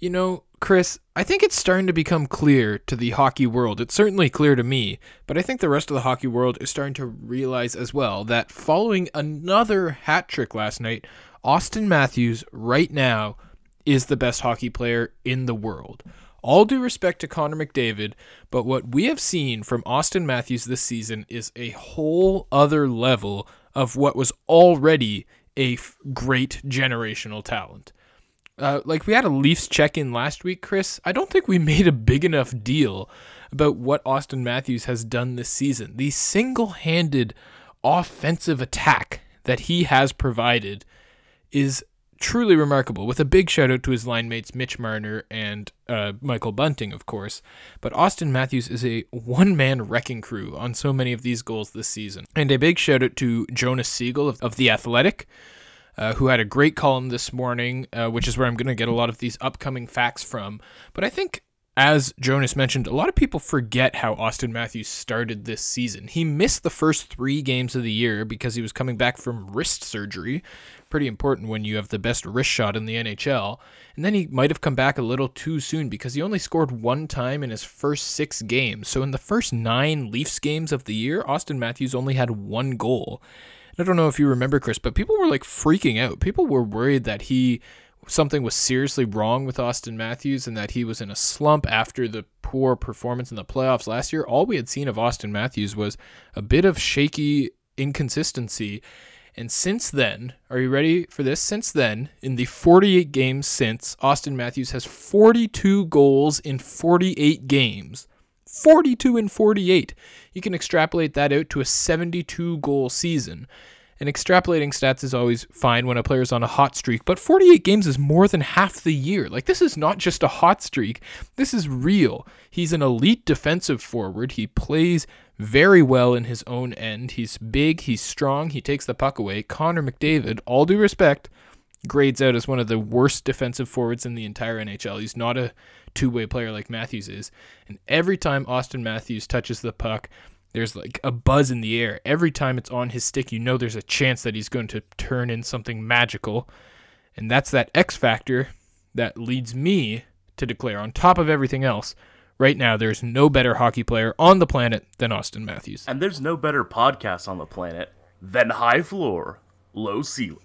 You know, Chris, I think it's starting to become clear to the hockey world. It's certainly clear to me, but I think the rest of the hockey world is starting to realize as well that following another hat trick last night, Auston Matthews right now is the best hockey player in the world. All due respect to Connor McDavid, but what we have seen from Auston Matthews this season is a whole other level of what was already a great generational talent. Uh, like we had a Leafs check in last week, Chris. I don't think we made a big enough deal about what Auston Matthews has done this season. The single handed offensive attack that he has provided is truly remarkable, with a big shout out to his line mates Mitch Marner and uh, Michael Bunting, of course. But Auston Matthews is a one man wrecking crew on so many of these goals this season. And a big shout out to Jonas Siegel of, of The Athletic. Uh, who had a great column this morning, uh, which is where I'm going to get a lot of these upcoming facts from. But I think, as Jonas mentioned, a lot of people forget how Auston Matthews started this season. He missed the first three games of the year because he was coming back from wrist surgery, pretty important when you have the best wrist shot in the NHL. And then he might have come back a little too soon because he only scored one time in his first six games. So in the first nine Leafs games of the year, Auston Matthews only had one goal. I don't know if you remember, Chris, but people were like freaking out. People were worried that he something was seriously wrong with Auston Matthews and that he was in a slump after the poor performance in the playoffs last year. All we had seen of Auston Matthews was a bit of shaky inconsistency. And since then, are you ready for this? Since then, in the 48 games since, Auston Matthews has 42 goals in 48 games. 42 and 48. You can extrapolate that out to a 72 goal season. And extrapolating stats is always fine when a player's on a hot streak, but 48 games is more than half the year. Like, this is not just a hot streak, this is real. He's an elite defensive forward. He plays very well in his own end. He's big, he's strong, he takes the puck away. Connor McDavid, all due respect, grades out as one of the worst defensive forwards in the entire NHL. He's not a two way player like Matthews is. And every time Auston Matthews touches the puck, there's like a buzz in the air. Every time it's on his stick, you know there's a chance that he's going to turn in something magical. And that's that X factor that leads me to declare, on top of everything else, right now there's no better hockey player on the planet than Auston Matthews. And there's no better podcast on the planet than High Floor, Low Ceiling.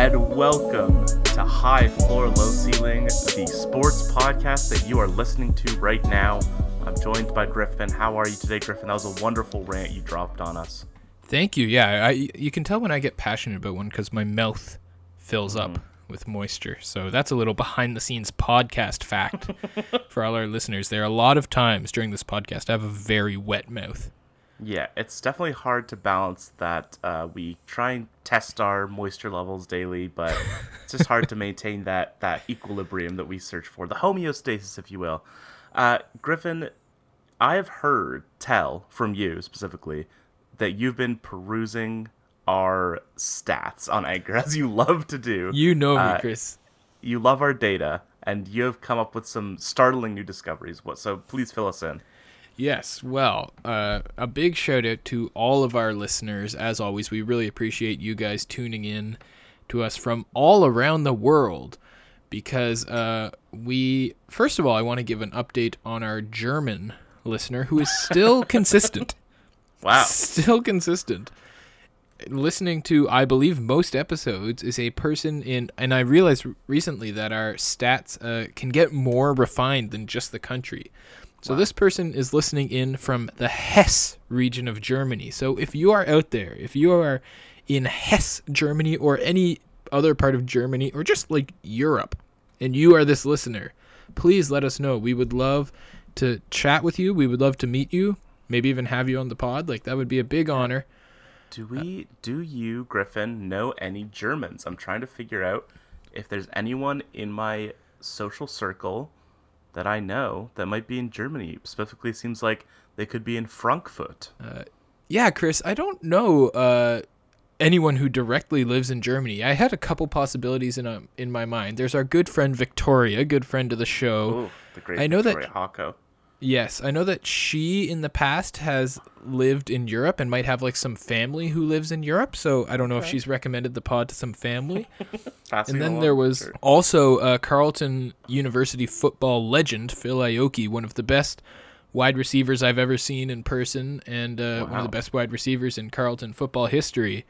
And welcome to High Floor, Low Ceiling, the sports podcast that you are listening to right now. I'm joined by Griffin. How are you today, Griffin? That was a wonderful rant you dropped on us. Thank you. Yeah, I, you can tell when I get passionate about one because my mouth fills up mm-hmm. with moisture. So that's a little behind the scenes podcast fact for all our listeners. There are a lot of times during this podcast I have a very wet mouth. Yeah, it's definitely hard to balance that. Uh, we try and test our moisture levels daily, but it's just hard to maintain that that equilibrium that we search for, the homeostasis, if you will. Uh, Griffin, I have heard tell from you specifically that you've been perusing our stats on Anchor, as you love to do. You know me, Uh, Chris. You love our data, and you have come up with some startling new discoveries. What? So please fill us in. Yes, well, uh, a big shout out to all of our listeners. As always, we really appreciate you guys tuning in to us from all around the world because uh, we, first of all, I want to give an update on our German listener who is still consistent. Wow. Still consistent. Listening to, I believe, most episodes is a person in, and I realized recently that our stats uh, can get more refined than just the country. So this person is listening in from the Hesse region of Germany. So if you are out there, if you are in Hesse, Germany, or any other part of Germany, or just like Europe, and you are this listener, please let us know. We would love to chat with you. We would love to meet you. Maybe even have you on the pod. Like that would be a big honor. Do uh, we, do you, Griffin, know any Germans? I'm trying to figure out if there's anyone in my social circle that I know that might be in Germany. Specifically, seems like they could be in Frankfurt. Yeah, Chris, I don't know uh, anyone who directly lives in Germany. I had a couple possibilities in a, in my mind. There's our good friend Victoria, good friend of the show. Ooh, the great I know that- Victoria Hako. Yes, I know that she in the past has lived in Europe and might have like some family who lives in Europe. So I don't know if she's recommended the pod to some family. And then there was sure. also uh, Carleton University football legend Phil Ioki, one of the best wide receivers I've ever seen in person, and uh, one of the best wide receivers in Carleton football history.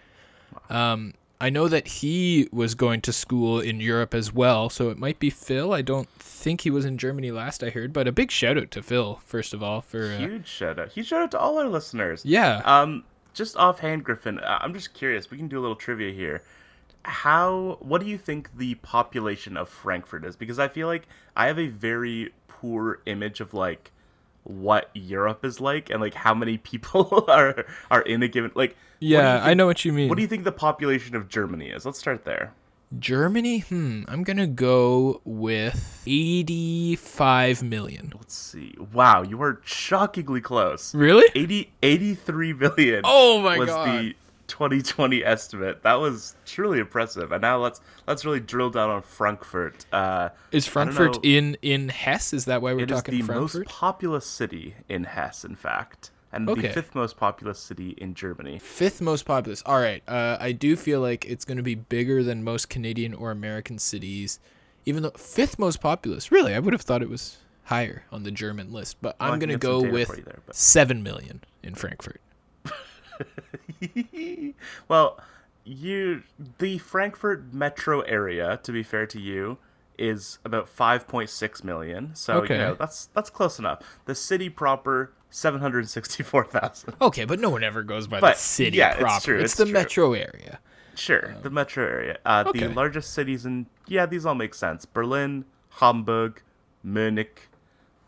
Um, I know that he was going to school in Europe as well, so it might be Phil. I don't think he was in Germany last I heard, but a big shout out to Phil first of all for uh, huge shout out. Huge shout out to all our listeners. yeah. Um, just offhand, Griffin, I'm just curious. We can do a little trivia here. How? What do you think the population of Frankfurt is? Because I feel like I have a very poor image of like what Europe is like and like how many people are are in a given like. What do you yeah, I know what you mean. What do you think the population of Germany is? Let's start there. Germany? Hmm, I'm gonna go with 85 million. Let's see. Wow, you were shockingly close. Really? 80, 83 million. Oh my was God. the 2020 estimate. That was truly impressive. And now let's let's really drill down on Frankfurt. Uh, Is Frankfurt know. in in Hesse? Is that why we're it is talking the Frankfurt? most populous city in Hesse, in fact, and Okay. the fifth most populous city in Germany. Fifth most populous. All right. Uh, I do feel like it's going to be bigger than most Canadian or American cities, even though fifth most populous. Really, I would have thought it was higher on the German list, but Well, I'm going to go with there, seven million in Frankfurt. well, you the Frankfurt metro area, to be fair to you, is about 5.6 million. So Okay. you know that's that's close enough. The city proper 764,000. Okay, but no one ever goes by But, the city yeah, it's true, It's, it's the true. metro area. Sure, the metro area. Uh, okay. The largest cities in yeah, these all make sense. Berlin, Hamburg, Munich,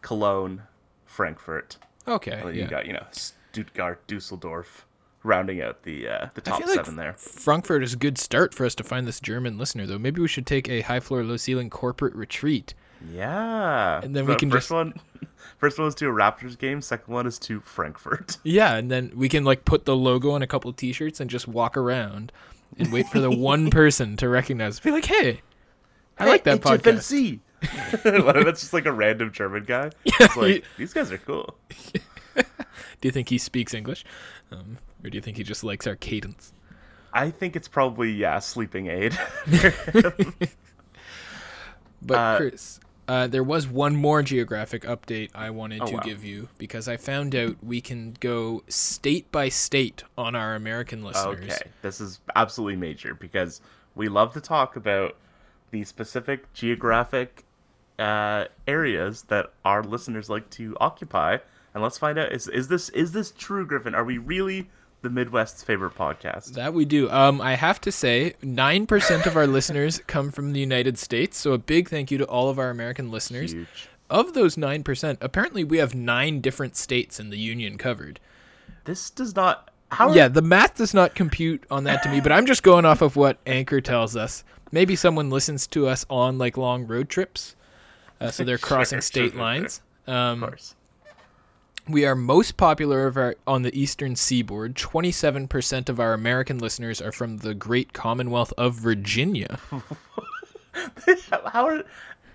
Cologne, Frankfurt. Okay. And then yeah. you got you know Stuttgart, Dusseldorf, rounding out the uh, the top feel like seven there. Frankfurt is a good start for us to find this German listener, though. Maybe we should take a high floor, low ceiling corporate retreat. Yeah. And then we can first just- one first one is to a Raptors game, second one is to Frankfurt. Yeah, and then we can like put the logo on a couple of t-shirts and just walk around and wait for the one person to recognize. Be like, hey, I like that podcast. HFLC. what if it's just like a random German guy? It's like, these guys are cool. Do you think he speaks English, um, or do you think he just likes our cadence? I think it's probably yeah, sleeping aid. But Uh, Chris, uh, there was one more geographic update I wanted Oh, to wow. give you because I found out we can go state by state on our American listeners. okay, this is absolutely major because we love to talk about the specific geographic uh, areas that our listeners like to occupy, and let's find out is is this is this true, Griffin? Are we really the Midwest's favorite podcast? That we do. Um, I have to say, nine percent of our listeners come from the United States. So a big thank you to all of our American listeners. Huge. Of those nine percent, apparently we have nine different states in the union covered. This does not. How? Yeah, the math does not compute on that to me, but I'm just going off of what Anchor tells us. Maybe someone listens to us on like long road trips, uh, so they're crossing sure, state sure, lines. Of Um, course. We are most popular of our, on the eastern seaboard. 27% of our American listeners are from the great Commonwealth of Virginia. how are?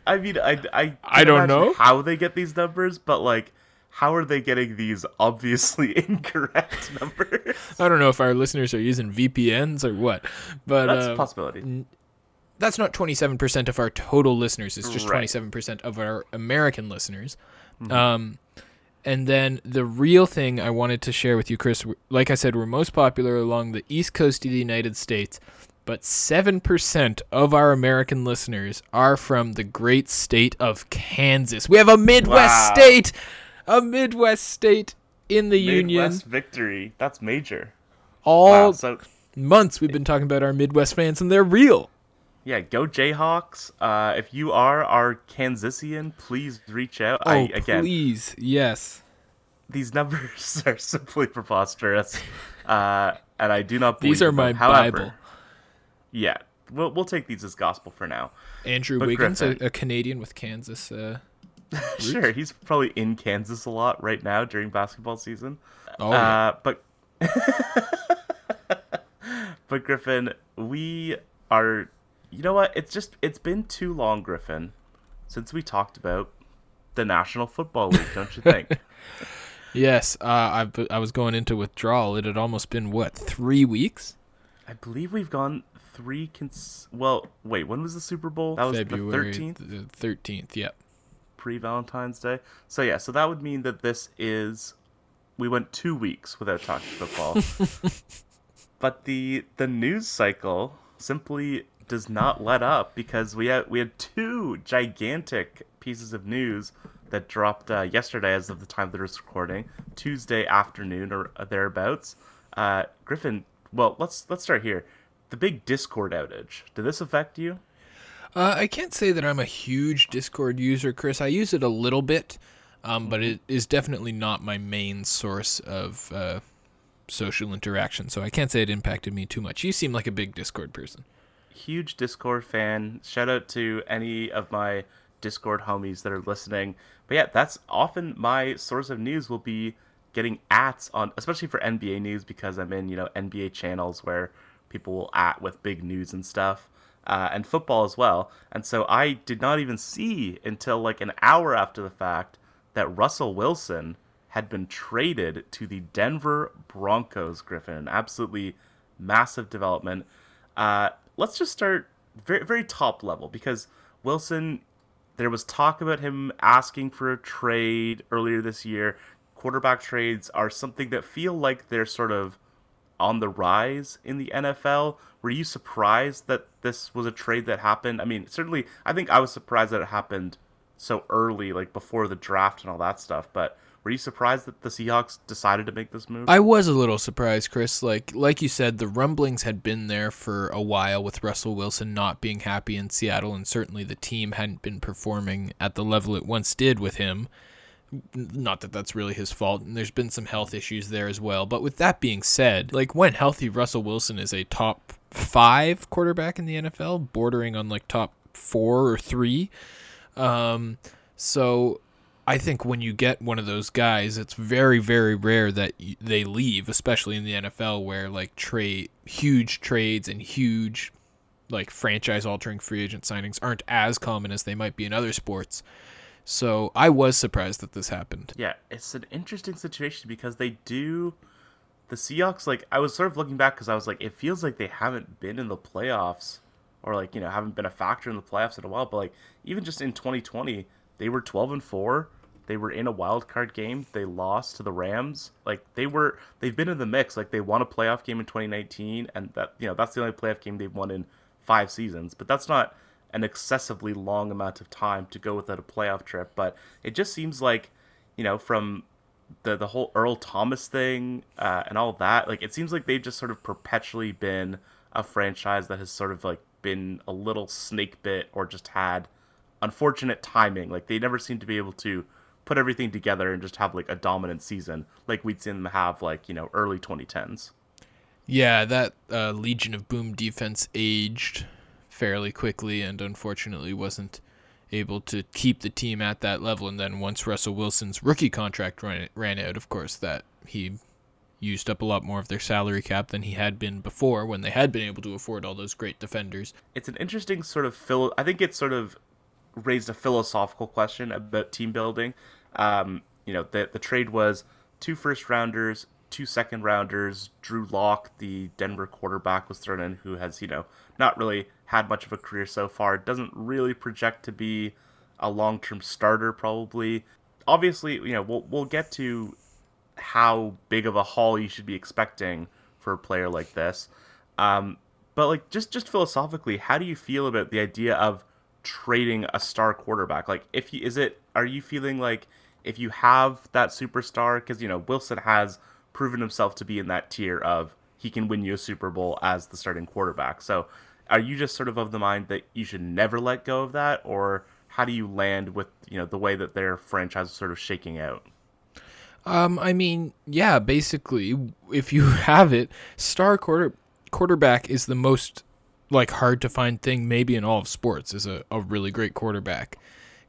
I mean, I I I don't know. how they get these numbers, but like, how are they getting these obviously incorrect numbers? I don't know if our listeners are using VPNs or what, but That's uh, a possibility. that's not 27% of our total listeners. It's just Right. 27% of our American listeners. Mm-hmm. Um, and then the real thing I wanted to share with you, Chris, like I said, we're most popular along the east coast of the United States, but 7% of our American listeners are from the great state of Kansas. We have a Midwest Wow. state, a Midwest state in the union. Midwest victory. That's major. All Wow. So months we've been talking about our Midwest fans, and they're real. Yeah, go Jayhawks. Uh, if you are our Kansasian, please reach out. Oh, I again, please, yes. these numbers are simply preposterous, uh, and I do not believe These are them. my However, Bible. Yeah, we'll we'll take these as gospel for now. Andrew But Wiggins, a, a Canadian with Kansas. Uh, Sure, he's probably in Kansas a lot right now during basketball season. oh, yeah. Uh, but but Griffin, we are. You know what? It's just it's been too long, Griffin, since we talked about the National Football League, don't you think? Yes, uh, I I was going into withdrawal. It had almost been what three weeks. I believe we've gone three. Cons- well, wait, when was the Super Bowl? That was February the thirteenth, The thirteenth. Yep. pre Valentine's Day. So yeah, so that would mean that this is we went two weeks without talking football. but the the news cycle simply does not let up because we had we had two gigantic pieces of news that dropped uh, yesterday as of the time that it's recording tuesday afternoon or thereabouts uh, griffin well let's let's start here the big discord outage did this affect you Uh, I can't say that I'm a huge Discord user, Chris. I use it a little bit, um, but it is definitely not my main source of uh, social interaction. So I can't say it impacted me too much. You seem like a big Discord person. Huge Discord fan. Shout out to any of my Discord homies that are listening. But yeah, that's often my source of news will be getting ats on, especially for NBA news because I'm in you know NBA channels where people will at with big news and stuff. Uh, and football as well. And so I did not even see until like an hour after the fact that Russell Wilson had been traded to the Denver Broncos, Griffin. Absolutely massive development. Uh, let's just start very, very top level because Wilson, there was talk about him asking for a trade earlier this year. Quarterback trades are something that feel like they're sort of on the rise in the NFL. Were you surprised that this was a trade that happened? I mean, certainly, I think I was surprised that it happened so early, like before the draft and all that stuff. But were you surprised that the Seahawks decided to make this move? I was a little surprised, Chris. Like like you said, the rumblings had been there for a while with Russell Wilson not being happy in Seattle, and certainly the team hadn't been performing at the level it once did with him. Not that that's really his fault, and there's been some health issues there as well. But with that being said, like when healthy, Russell Wilson is a top five quarterback in the NFL, bordering on like top four or three. Um, so I think when you get one of those guys, it's very, very rare that they leave, especially in the NFL, where like trade huge trades and huge like franchise altering free agent signings aren't as common as they might be in other sports. So I was surprised that this happened. Yeah, it's an interesting situation because they do. The Seahawks, like, I was sort of looking back because I was like, it feels like they haven't been in the playoffs or, like, you know, haven't been a factor in the playoffs in a while. But, like, even just in 2020, they were 12 and 4. They were in a wild card game. They lost to the Rams. Like, they were, they've been in the mix. Like, they won a playoff game in 2019, and that, you know, that's the only playoff game they've won in five seasons. But that's not an excessively long amount of time to go without a playoff trip. But it just seems like, you know, from the the whole Earl Thomas thing uh, and all that, like it seems like they've just sort of perpetually been a franchise that has sort of like been a little snake bit or just had unfortunate timing. Like they never seem to be able to put everything together and just have like a dominant season like we'd seen them have like you know early 2010s. Yeah, that uh, Legion of Boom defense aged fairly quickly and unfortunately wasn't able to keep the team at that level. And then once Russell Wilson's rookie contract ran, ran out, of course, that he used up a lot more of their salary cap than he had been before when they had been able to afford all those great defenders. It's an interesting sort of philo- I think it's sort of raised a philosophical question about team building. Um, you know, the the trade was two first rounders, two second rounders. Drew Lock, the Denver quarterback, was thrown in, who has you know not really had much of a career so far. Doesn't really project to be a long term starter, probably. Obviously, you know, we'll we'll get to how big of a haul you should be expecting for a player like this. Um, but like just just philosophically, how do you feel about the idea of trading a star quarterback? Like, if you is it are you feeling like if you have that superstar, because you know Wilson has proven himself to be in that tier of he can win you a Super Bowl as the starting quarterback. So, are you just sort of of the mind that you should never let go of that, or how do you land with you know the way that their franchise is sort of shaking out? Um, I mean, yeah, basically, if you have it, star quarter quarterback is the most like hard to find thing maybe in all of sports is a, a really great quarterback.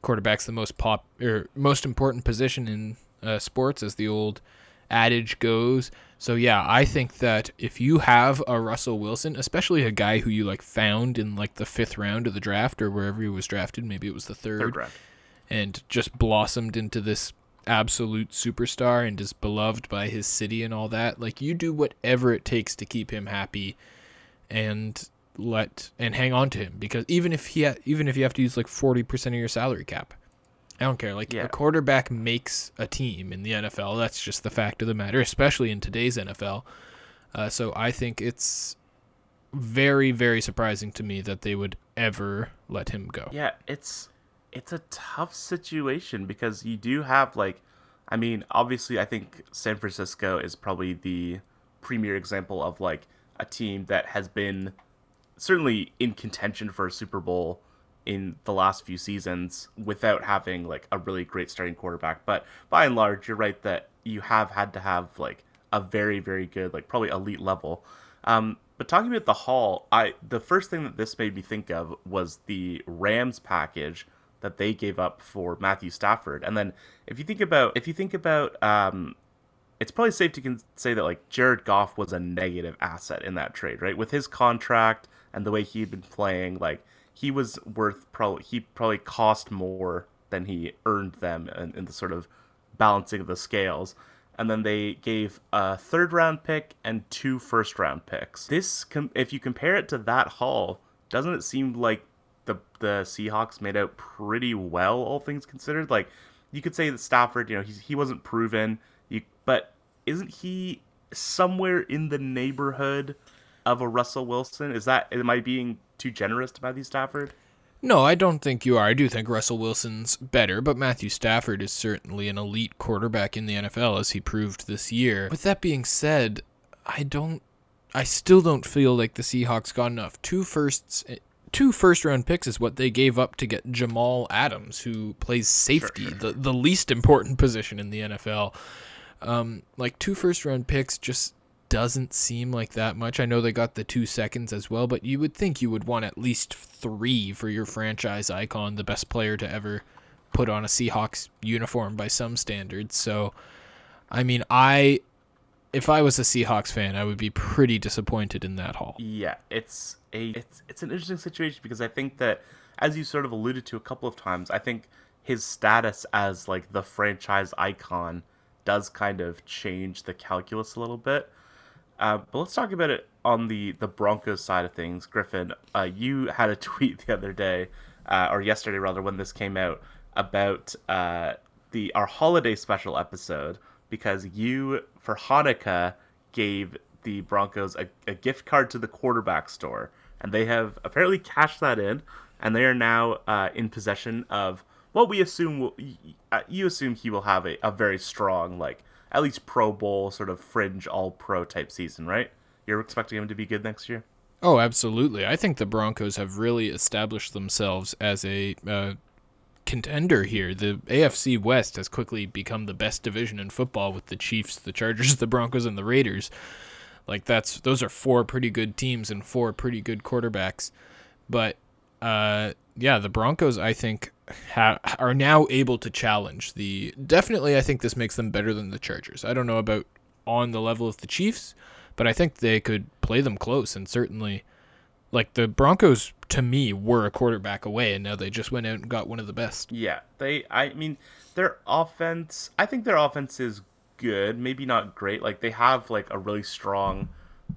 Quarterback's the most pop or most important position in uh, sports, as the old adage goes. So yeah, I think that if you have a Russell Wilson, especially a guy who you like found in like the fifth round of the draft or wherever he was drafted, maybe it was the Third round. and just blossomed into this absolute superstar and is beloved by his city and all that. Like you do whatever it takes to keep him happy and let and hang on to him because even if he ha- even if you have to use like 40% of your salary cap. I don't care. Like Yeah. a quarterback makes a team in the NFL. That's just the fact of the matter, especially in today's NFL. Uh, so I think it's very very surprising to me that they would ever let him go. Yeah, it's it's a tough situation because you do have like I mean, obviously I think San Francisco is probably the premier example of like a team that has been certainly in contention for a Super Bowl in the last few seasons without having like a really great starting quarterback. But by and large, you're right that you have had to have like a very very good like probably elite level. Um, but talking about the haul, I the first thing that this made me think of was the Rams package that they gave up for Matthew Stafford. And then if you think about if you think about um, it's probably safe to say that like Jared Goff was a negative asset in that trade, right? With his contract and the way he'd been playing, like he was worth probably he probably cost more than he earned them in, in the sort of balancing of the scales. And then they gave a third round pick and two first round picks. This, com- if you compare it to that haul, doesn't it seem like the the Seahawks made out pretty well, all things considered? Like you could say that Stafford, you know, he's, he wasn't proven, you, but isn't he somewhere in the neighborhood of a Russell Wilson? Is that am I being too generous to Matthew Stafford? No, I don't think you are. I do think Russell Wilson's better, but Matthew Stafford is certainly an elite quarterback in the NFL as he proved this year. With that being said, I don't I still don't feel like the Seahawks got enough. Two firsts two first round picks is what they gave up to get Jamal Adams, who plays safety, Sure, the the least important position in the NFL. Um, like two first round picks just doesn't seem like that much. I know they got the two seconds as well, but you would think you would want at least three for your franchise icon, the best player to ever put on a Seahawks uniform by some standards. So, I mean, I if I was a Seahawks fan, I would be pretty disappointed in that haul. Yeah, it's a it's it's an interesting situation because I think that as you sort of alluded to a couple of times, I think his status as like the franchise icon does kind of change the calculus a little bit. Uh, but let's talk about it on the the Broncos side of things. Griffin, uh, you had a tweet the other day, uh, or yesterday rather, when this came out about uh, the our holiday special episode because you for Hanukkah gave the Broncos a, a gift card to the quarterback store, and they have apparently cashed that in, and they are now uh, in possession of what we assume will uh, you assume he will have a, a very strong like at least Pro Bowl sort of fringe All Pro type season, right? You're expecting him to be good next year. Oh, absolutely. I think the Broncos have really established themselves as a uh, contender here. The AFC West has quickly become the best division in football with the Chiefs, the Chargers, the Broncos, and the Raiders. Like that's those are four pretty good teams and four pretty good quarterbacks. But uh, yeah, the Broncos I think ha- are now able to challenge the. Definitely, I think this makes them better than the Chargers. I don't know about on the level of the Chiefs, but I think they could play them close and certainly like the Broncos to me were a quarterback away and now they just went out and got one of the best. Yeah, they. I mean, their offense. I think their offense is good. Maybe not great. Like they have like a really strong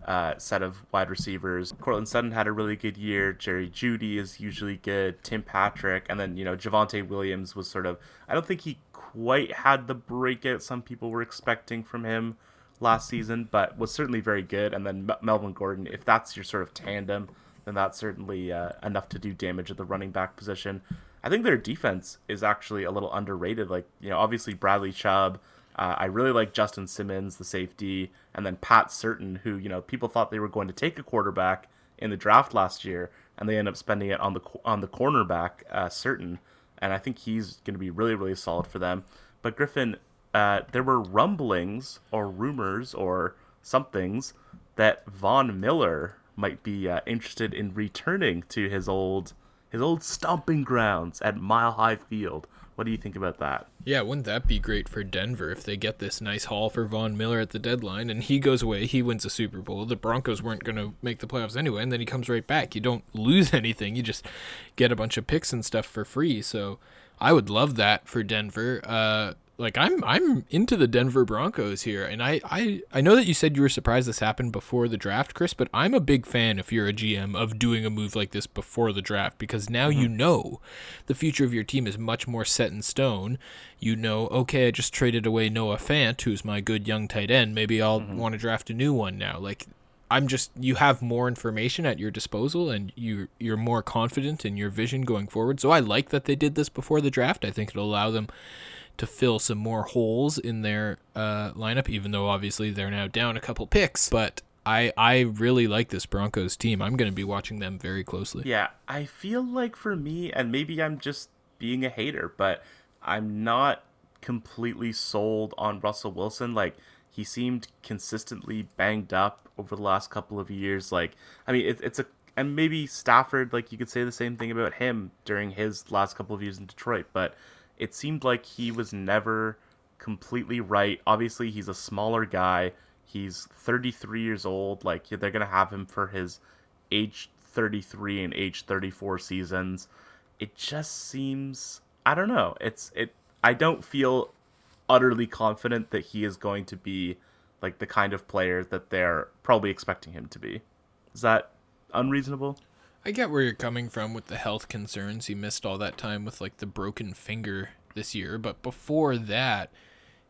uh, set of wide receivers. Courtland Sutton had a really good year. Jerry Jeudy is usually good. Tim Patrick, and then you know Javonte Williams was sort of. I don't think he quite had the breakout some people were expecting from him last season, but was certainly very good. And then Melvin Gordon, if that's your sort of tandem, then that's certainly uh, enough to do damage at the running back position. I think their defense is actually a little underrated. Like, you know, obviously Bradley Chubb. Uh, I really like Justin Simmons, the safety, and then Pat Surtain, who, you know, people thought they were going to take a quarterback in the draft last year, and they end up spending it on the on the cornerback, uh, Surtain, and I think he's going to be really, really solid for them. But Griffin, uh, there were rumblings or rumors or somethings that Von Miller might be uh, interested in returning to his old his old stomping grounds at Mile High Field. What do you think about that? Yeah, wouldn't that be great for Denver if they get this nice haul for Von Miller at the deadline and he goes away, he wins a Super Bowl. The Broncos weren't going to make the playoffs anyway, and then he comes right back. You don't lose anything. You just get a bunch of picks and stuff for free. So I would love that for Denver. Uh, like I'm I'm into the Denver Broncos here, and I, I I know that you said you were surprised this happened before the draft, Chris, but I'm a big fan if you're a GM of doing a move like this before the draft because now mm-hmm. you know the future of your team is much more set in stone. You know, okay, I just traded away Noah Fant, who's my good young tight end. Maybe I'll mm-hmm. want to draft a new one now. Like I'm just you have more information at your disposal and you you're more confident in your vision going forward. So I like that they did this before the draft. I think it'll allow them to fill some more holes in their uh, lineup, even though obviously they're now down a couple picks. But I I really like this Broncos team. I'm going to be watching them very closely. Yeah, I feel like for me, and maybe I'm just being a hater, but I'm not completely sold on Russell Wilson. Like he seemed consistently banged up over the last couple of years. Like, I mean, it, it's a and maybe Stafford, like you could say the same thing about him during his last couple of years in Detroit, but it seemed like he was never completely right. Obviously, he's a smaller guy. He's 33 years old. Like they're gonna have him for his age 33 and age 34 seasons. It just seems I don't know. It's it. I don't feel utterly confident that he is going to be like the kind of player that they're probably expecting him to be. Is that unreasonable? I get where you're coming from with the health concerns. He missed all that time with like the broken finger this year, but before that,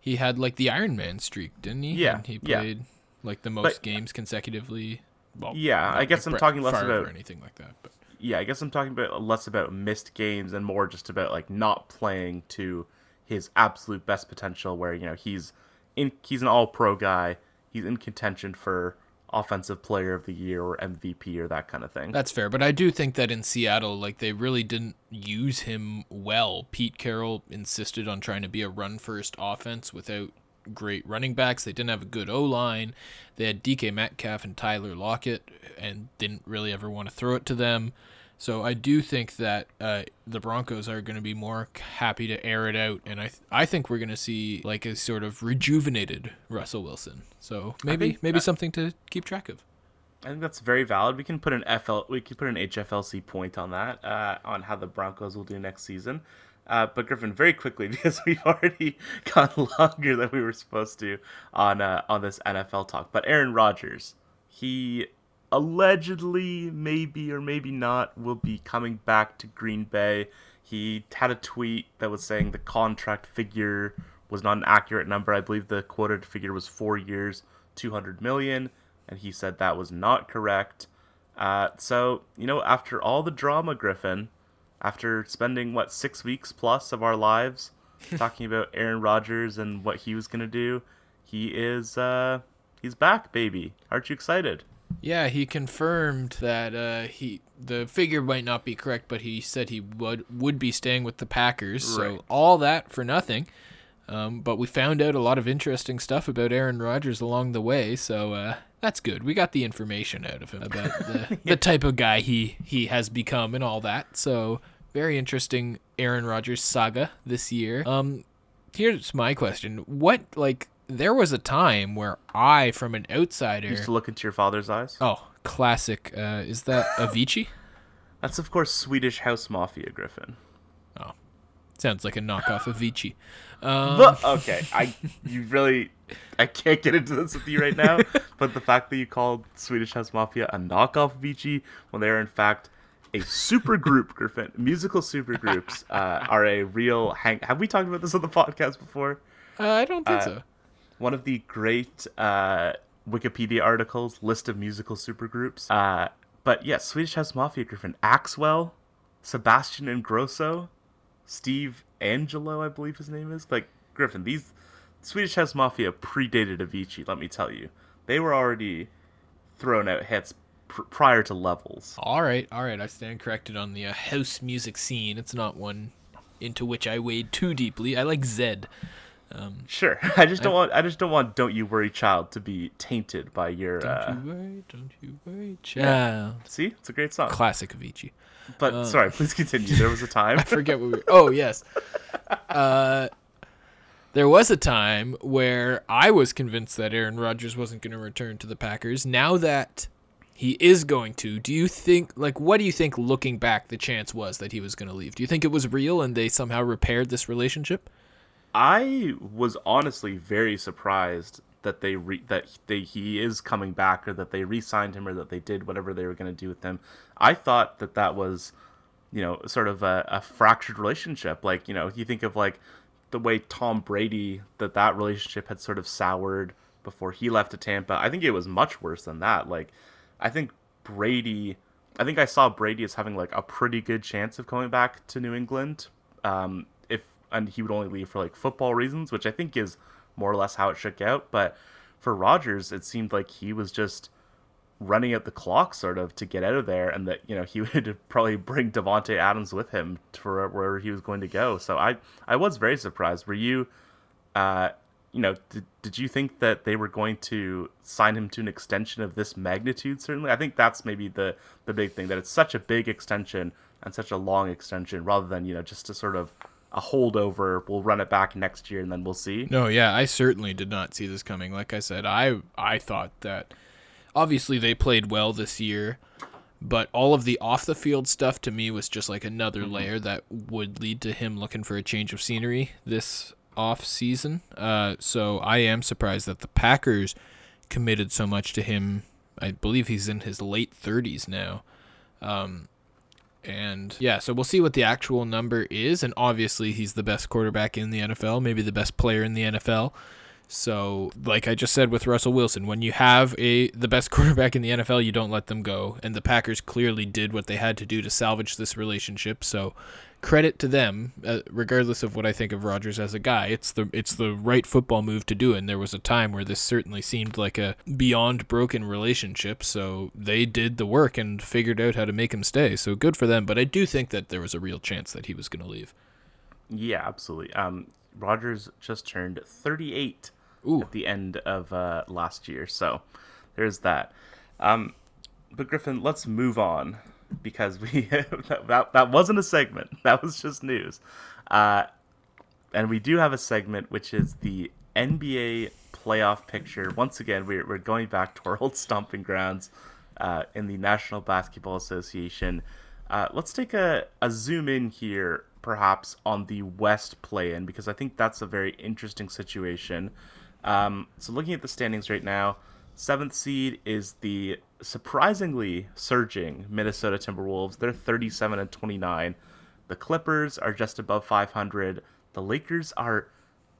he had like the Iron Man streak, didn't he? Yeah, and he played yeah. like the most but, games consecutively. Well, yeah, I guess I'm talking less about anything like that, but yeah, I guess I'm talking about less about missed games and more just about like not playing to his absolute best potential where you know he's in he's an all pro guy he's in contention for offensive player of the year or MVP or that kind of thing. That's fair, but I do think that in Seattle like they really didn't use him well. Pete Carroll insisted on trying to be a run first offense without great running backs. They didn't have a good O line. They had DK Metcalf and Tyler Lockett and didn't really ever want to throw it to them. So I do think that uh, the Broncos are going to be more happy to air it out, and I th- I think we're going to see like a sort of rejuvenated Russell Wilson. So maybe maybe something to keep track of. I think that's very valid. We can put an FL, we can put an HFLC point on that, uh, on how the Broncos will do next season. Uh, but Griffin, very quickly because we've already gone longer than we were supposed to on uh, on this NFL talk. But Aaron Rodgers, he allegedly, maybe or maybe not, will be coming back to Green Bay. He had a tweet that was saying the contract figure was not an accurate number. I believe the quoted figure was four years, 200 million, and he said that was not correct. Uh, so, you know, after all the drama, Griffin, after spending, what, six weeks plus of our lives talking about Aaron Rodgers and what he was going to do, he is, uh, he's back, baby. Aren't you excited? Yeah, he confirmed that uh, he the figure might not be correct, but he said he would would be staying with the Packers. Right. So all that for nothing. Um, but we found out a lot of interesting stuff about Aaron Rodgers along the way, so uh, that's good. We got the information out of him about the, yeah. the type of guy he he has become and all that. So very interesting Aaron Rodgers saga this year. Um, here's my question: What like there was a time where I, from an outsider, used to look into your father's eyes. Oh, classic. Uh, is that Avicii? That's of course Swedish House Mafia, Griffin. Oh, sounds like a knockoff of Avicii. Um, but, okay, I you really I can't get into this with you right now. but the fact that you called Swedish House Mafia a knockoff of Avicii when they are in fact a super group, Griffin, musical super groups uh, are a real hang. Have we talked about this on the podcast before? Uh, I don't think uh, so one of the great uh, Wikipedia articles, list of musical supergroups. Uh, but yeah, Swedish House Mafia Griffin, Axwell, Sebastian Ingrosso, Steve Angello, I believe his name is. Like Griffin, these Swedish House Mafia predated Avicii. Let me tell you, they were already thrown out hits pr- prior to levels. All right, all right, I stand corrected on the uh, house music scene. It's not one into which I wade too deeply. I like Zedd. Um, sure, I just don't I, want. I just don't want "Don't You Worry, Child" to be tainted by your. Don't uh, you worry, don't you worry, child. Yeah. See, it's a great song. Classic Avicii. But uh, sorry, please continue. There was a time. I forget what we. Were, oh yes. Uh, there was a time where I was convinced that Aaron Rodgers wasn't going to return to the Packers. Now that he is going to, do you think, like, what do you think looking back the chance was that he was going to leave? Do you think it was real and they somehow repaired this relationship? I was honestly very surprised that they re- that they he is coming back or that they re-signed him or that they did whatever they were going to do with him. I thought that that was, you know, sort of a, a fractured relationship. Like you know, you think of like the way Tom Brady that that relationship had sort of soured before he left to Tampa. I think it was much worse than that. Like I think Brady. I think I saw Brady as having like a pretty good chance of coming back to New England. Um, and he would only leave for like football reasons, which I think is more or less how it shook out. But for Rodgers, it seemed like he was just running at the clock sort of to get out of there and that you know he would probably bring Davante Adams with him for wherever he was going to go. So I I was very surprised. Were you uh you know did, did you think that they were going to sign him to an extension of this magnitude certainly? I think that's maybe the the big thing that it's such a big extension and such a long extension rather than you know just to sort of a holdover. We'll run it back next year and then we'll see. No, yeah, I certainly did not see this coming. Like I said, I I thought that obviously they played well this year, but all of the off the field stuff to me was just like another mm-hmm. layer that would lead to him looking for a change of scenery this off season. Uh, so I am surprised that the Packers committed so much to him. I believe he's in his late 30s now. Um, and yeah, so we'll see what the actual number is. And obviously, he's the best quarterback in the NFL, maybe the best player in the NFL. So, like I just said with Russell Wilson, when you have a the best quarterback in the NFL, you don't let them go. And the Packers clearly did what they had to do to salvage this relationship. So, credit to them, uh, regardless of what I think of Rodgers as a guy. It's the it's the right football move to do. And there was a time where this certainly seemed like a beyond broken relationship. So they did the work and figured out how to make him stay. So good for them. But I do think that there was a real chance that he was going to leave. Yeah, absolutely. Um, Rodgers just turned 38 Ooh. at the end of uh, last year. So there's that. Um, but Griffin, let's move on because we that, that wasn't a segment. That was just news. Uh, and we do have a segment which is the NBA playoff picture. Once again, we're, we're going back to our old stomping grounds uh, in the National Basketball Association. Uh, let's take a, a zoom in here, perhaps, on the West play in, because I think that's a very interesting situation. Um, so, looking at the standings right now, seventh seed is the surprisingly surging Minnesota Timberwolves. They're 37 and 29. The Clippers are just above 500. The Lakers are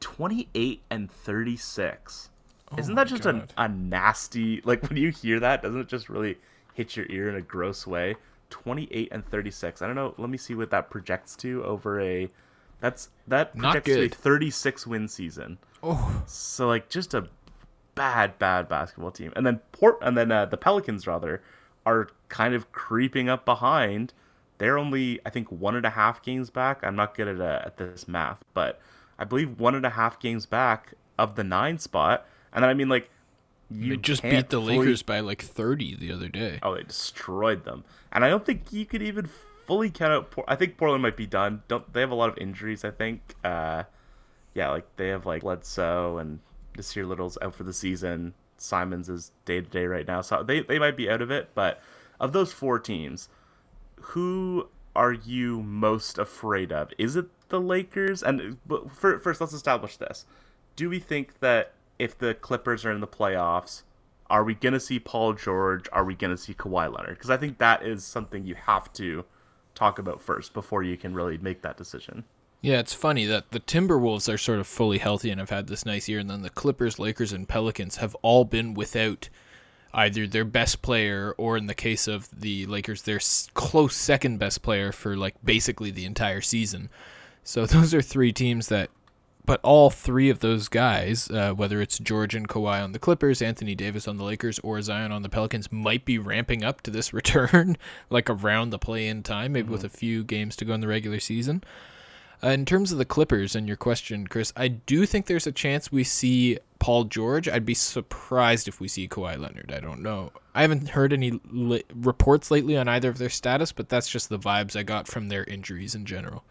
28 and 36. Oh Isn't that just a, a nasty like when you hear that, doesn't it just really hit your ear in a gross way? 28 and 36. I don't know, let me see what that projects to over a that's that projects to a 36 win season. Oh. So like just a bad, bad basketball team. And then Port and then uh, the Pelicans rather are kind of creeping up behind. They're only I think one and a half games back. I'm not good at uh, at this math, but I believe one and a half games back of the nine spot. And then I mean like you they just beat the fully... Lakers by like 30 the other day. Oh, they destroyed them. And I don't think you could even fully count out. Por- I think Portland might be done. Don't they have a lot of injuries? I think. Uh, yeah, like they have like Bledsoe and Nassir Little's out for the season. Simons is day to day right now, so they they might be out of it. But of those four teams, who are you most afraid of? Is it the Lakers? And but first, let's establish this: Do we think that if the Clippers are in the playoffs, are we gonna see Paul George? Are we gonna see Kawhi Leonard? Because I think that is something you have to talk about first before you can really make that decision. Yeah, it's funny that the Timberwolves are sort of fully healthy and have had this nice year, and then the Clippers, Lakers, and Pelicans have all been without either their best player or, in the case of the Lakers, their close second best player for like basically the entire season. So those are three teams that, but all three of those guys, uh, whether it's George and Kawhi on the Clippers, Anthony Davis on the Lakers, or Zion on the Pelicans, might be ramping up to this return, like around the play-in time, maybe mm-hmm. with a few games to go in the regular season. Uh, in terms of the Clippers and your question, Chris, I do think there's a chance we see Paul George. I'd be surprised if we see Kawhi Leonard. I don't know. I haven't heard any li- reports lately on either of their status, but that's just the vibes I got from their injuries in general.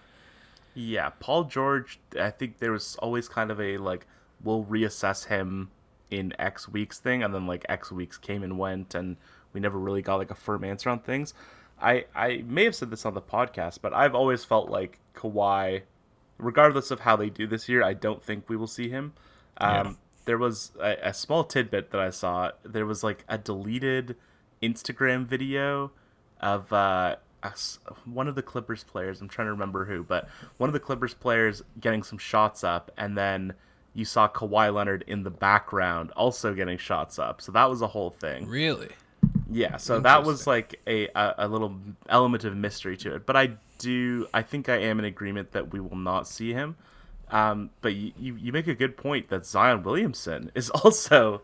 Yeah, Paul George, I think there was always kind of a like, we'll reassess him in X weeks thing, and then like X weeks came and went, and we never really got like a firm answer on things. I I may have said this on the podcast, but I've always felt like Kawhi, regardless of how they do this year, I don't think we will see him. Um, Yeah. There was a, a small tidbit that I saw. There was like a deleted Instagram video of uh, a one of the Clippers players. I'm trying to remember who, but one of the Clippers players getting some shots up, and then you saw Kawhi Leonard in the background also getting shots up. So that was a whole thing. Really? Yeah, so that was like a, a a little element of mystery to it. But I do, I think I am in agreement that we will not see him. Um, but you, you, you make a good point that Zion Williamson is also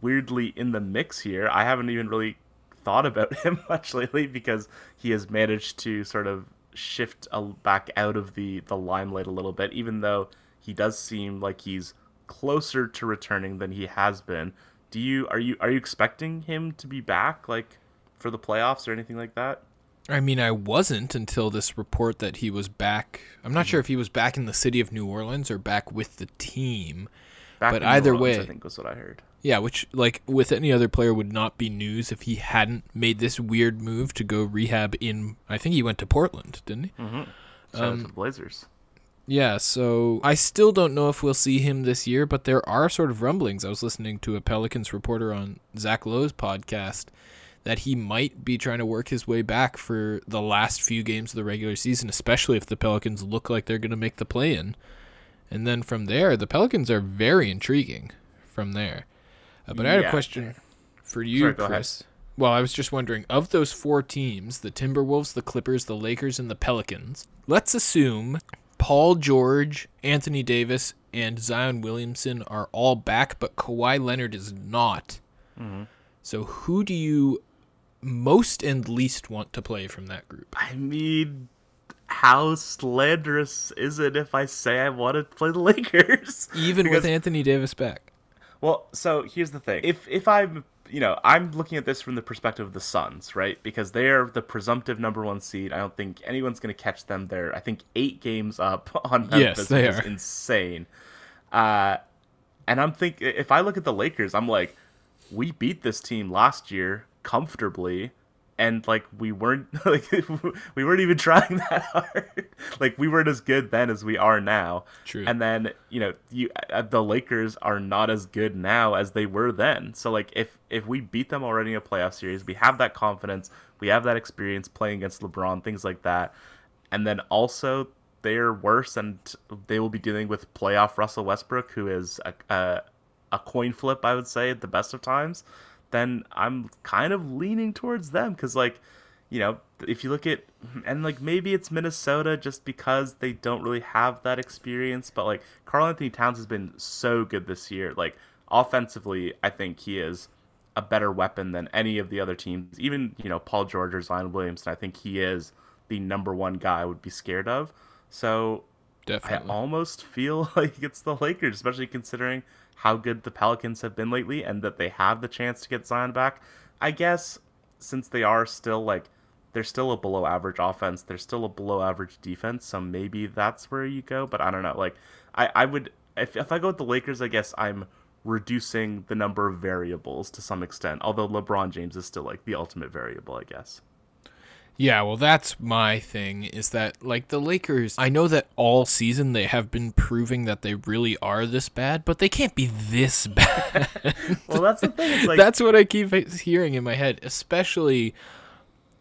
weirdly in the mix here. I haven't even really thought about him much lately because he has managed to sort of shift a, back out of the, the limelight a little bit, even though he does seem like he's closer to returning than he has been. Do you are you are you expecting him to be back like for the playoffs or anything like that? I mean, I wasn't until this report that he was back. I'm not sure if he was back in the city of New Orleans or back with the team. Back But either Orleans, way- I think was what I heard. Yeah, which, like, with any other player would not be news if he hadn't made this weird move to go rehab in. I think he went to Portland, didn't he? Shout out Um, to the Blazers. Yeah, so I still don't know if we'll see him this year, but there are sort of rumblings. I was listening to a Pelicans reporter on Zach Lowe's podcast that he might be trying to work his way back for the last few games of the regular season, especially if the Pelicans look like they're going to make the play in. And then from there, the Pelicans are very intriguing from there. Uh, but I had a question for you, Sorry, go ahead. Chris. Well, I was just wondering of those four teams the Timberwolves, the Clippers, the Lakers, and the Pelicans let's assume Paul George, Anthony Davis, and Zion Williamson are all back, but Kawhi Leonard is not. Mm-hmm. So who do you most and least want to play from that group? I mean, how slanderous is it if I say I want to play the Lakers? Even Because- with Anthony Davis back. Well, so here's the thing. If if I'm you know, I'm looking at this from the perspective of the Suns, right? Because they're the presumptive number one seed. I don't think anyone's going to catch them. They're, I think, eight games up on Memphis, Yes, they are. insane. Uh, and I'm think if I look at the Lakers, I'm like, we beat this team last year comfortably, and like we weren't like we weren't even trying that hard. like we weren't as good then as we are now. True. And then you know you uh, the Lakers are not as good now as they were then. So like if if we beat them already in a playoff series, we have that confidence, we have that experience playing against LeBron, things like that, and then also they're worse and they will be dealing with playoff Russell Westbrook, who is a, a a coin flip, I would say, at the best of times. Then I'm kind of leaning towards them because like you know, if you look at and like maybe it's Minnesota just because they don't really have that experience, but like Karl-Anthony Towns has been so good this year. Like offensively, I think he is a better weapon than any of the other teams. Even, you know, Paul George or Zion Williamson, I think he is the number one guy I would be scared of. So I almost feel like it's the Lakers, especially considering how good the Pelicans have been lately and that they have the chance to get Zion back. I guess since they are still like they're still a below average offense, they're still a below average defense, so maybe that's where you go, but I don't know. Like I, I would if if I go with the Lakers, I guess I'm reducing the number of variables to some extent. Although LeBron James is still like the ultimate variable, I guess. Yeah, well, that's my thing is that, like, the Lakers, I know that all season they have been proving that they really are this bad, but they can't be this bad. Well, that's the thing. It's like that's what I keep hearing in my head, especially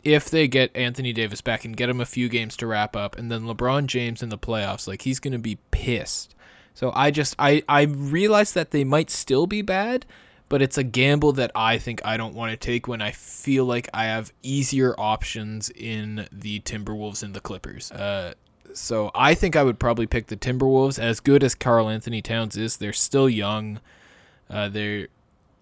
if they get Anthony Davis back and get him a few games to wrap up, and then LeBron James in the playoffs, like, he's going to be pissed. So I just, I, I realize that they might still be bad, but it's a gamble that I think I don't want to take when I feel like I have easier options in the Timberwolves and the Clippers. Uh, so I think I would probably pick the Timberwolves. As good as Karl-Anthony Towns is, they're still young. Uh, they're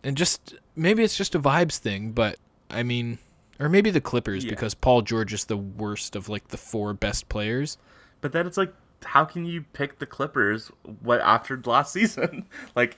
and just maybe it's just a vibes thing, but I mean, or maybe the Clippers Yeah. because Paul George is the worst of like the four best players. But then it's like, how can you pick the Clippers what after last season? like,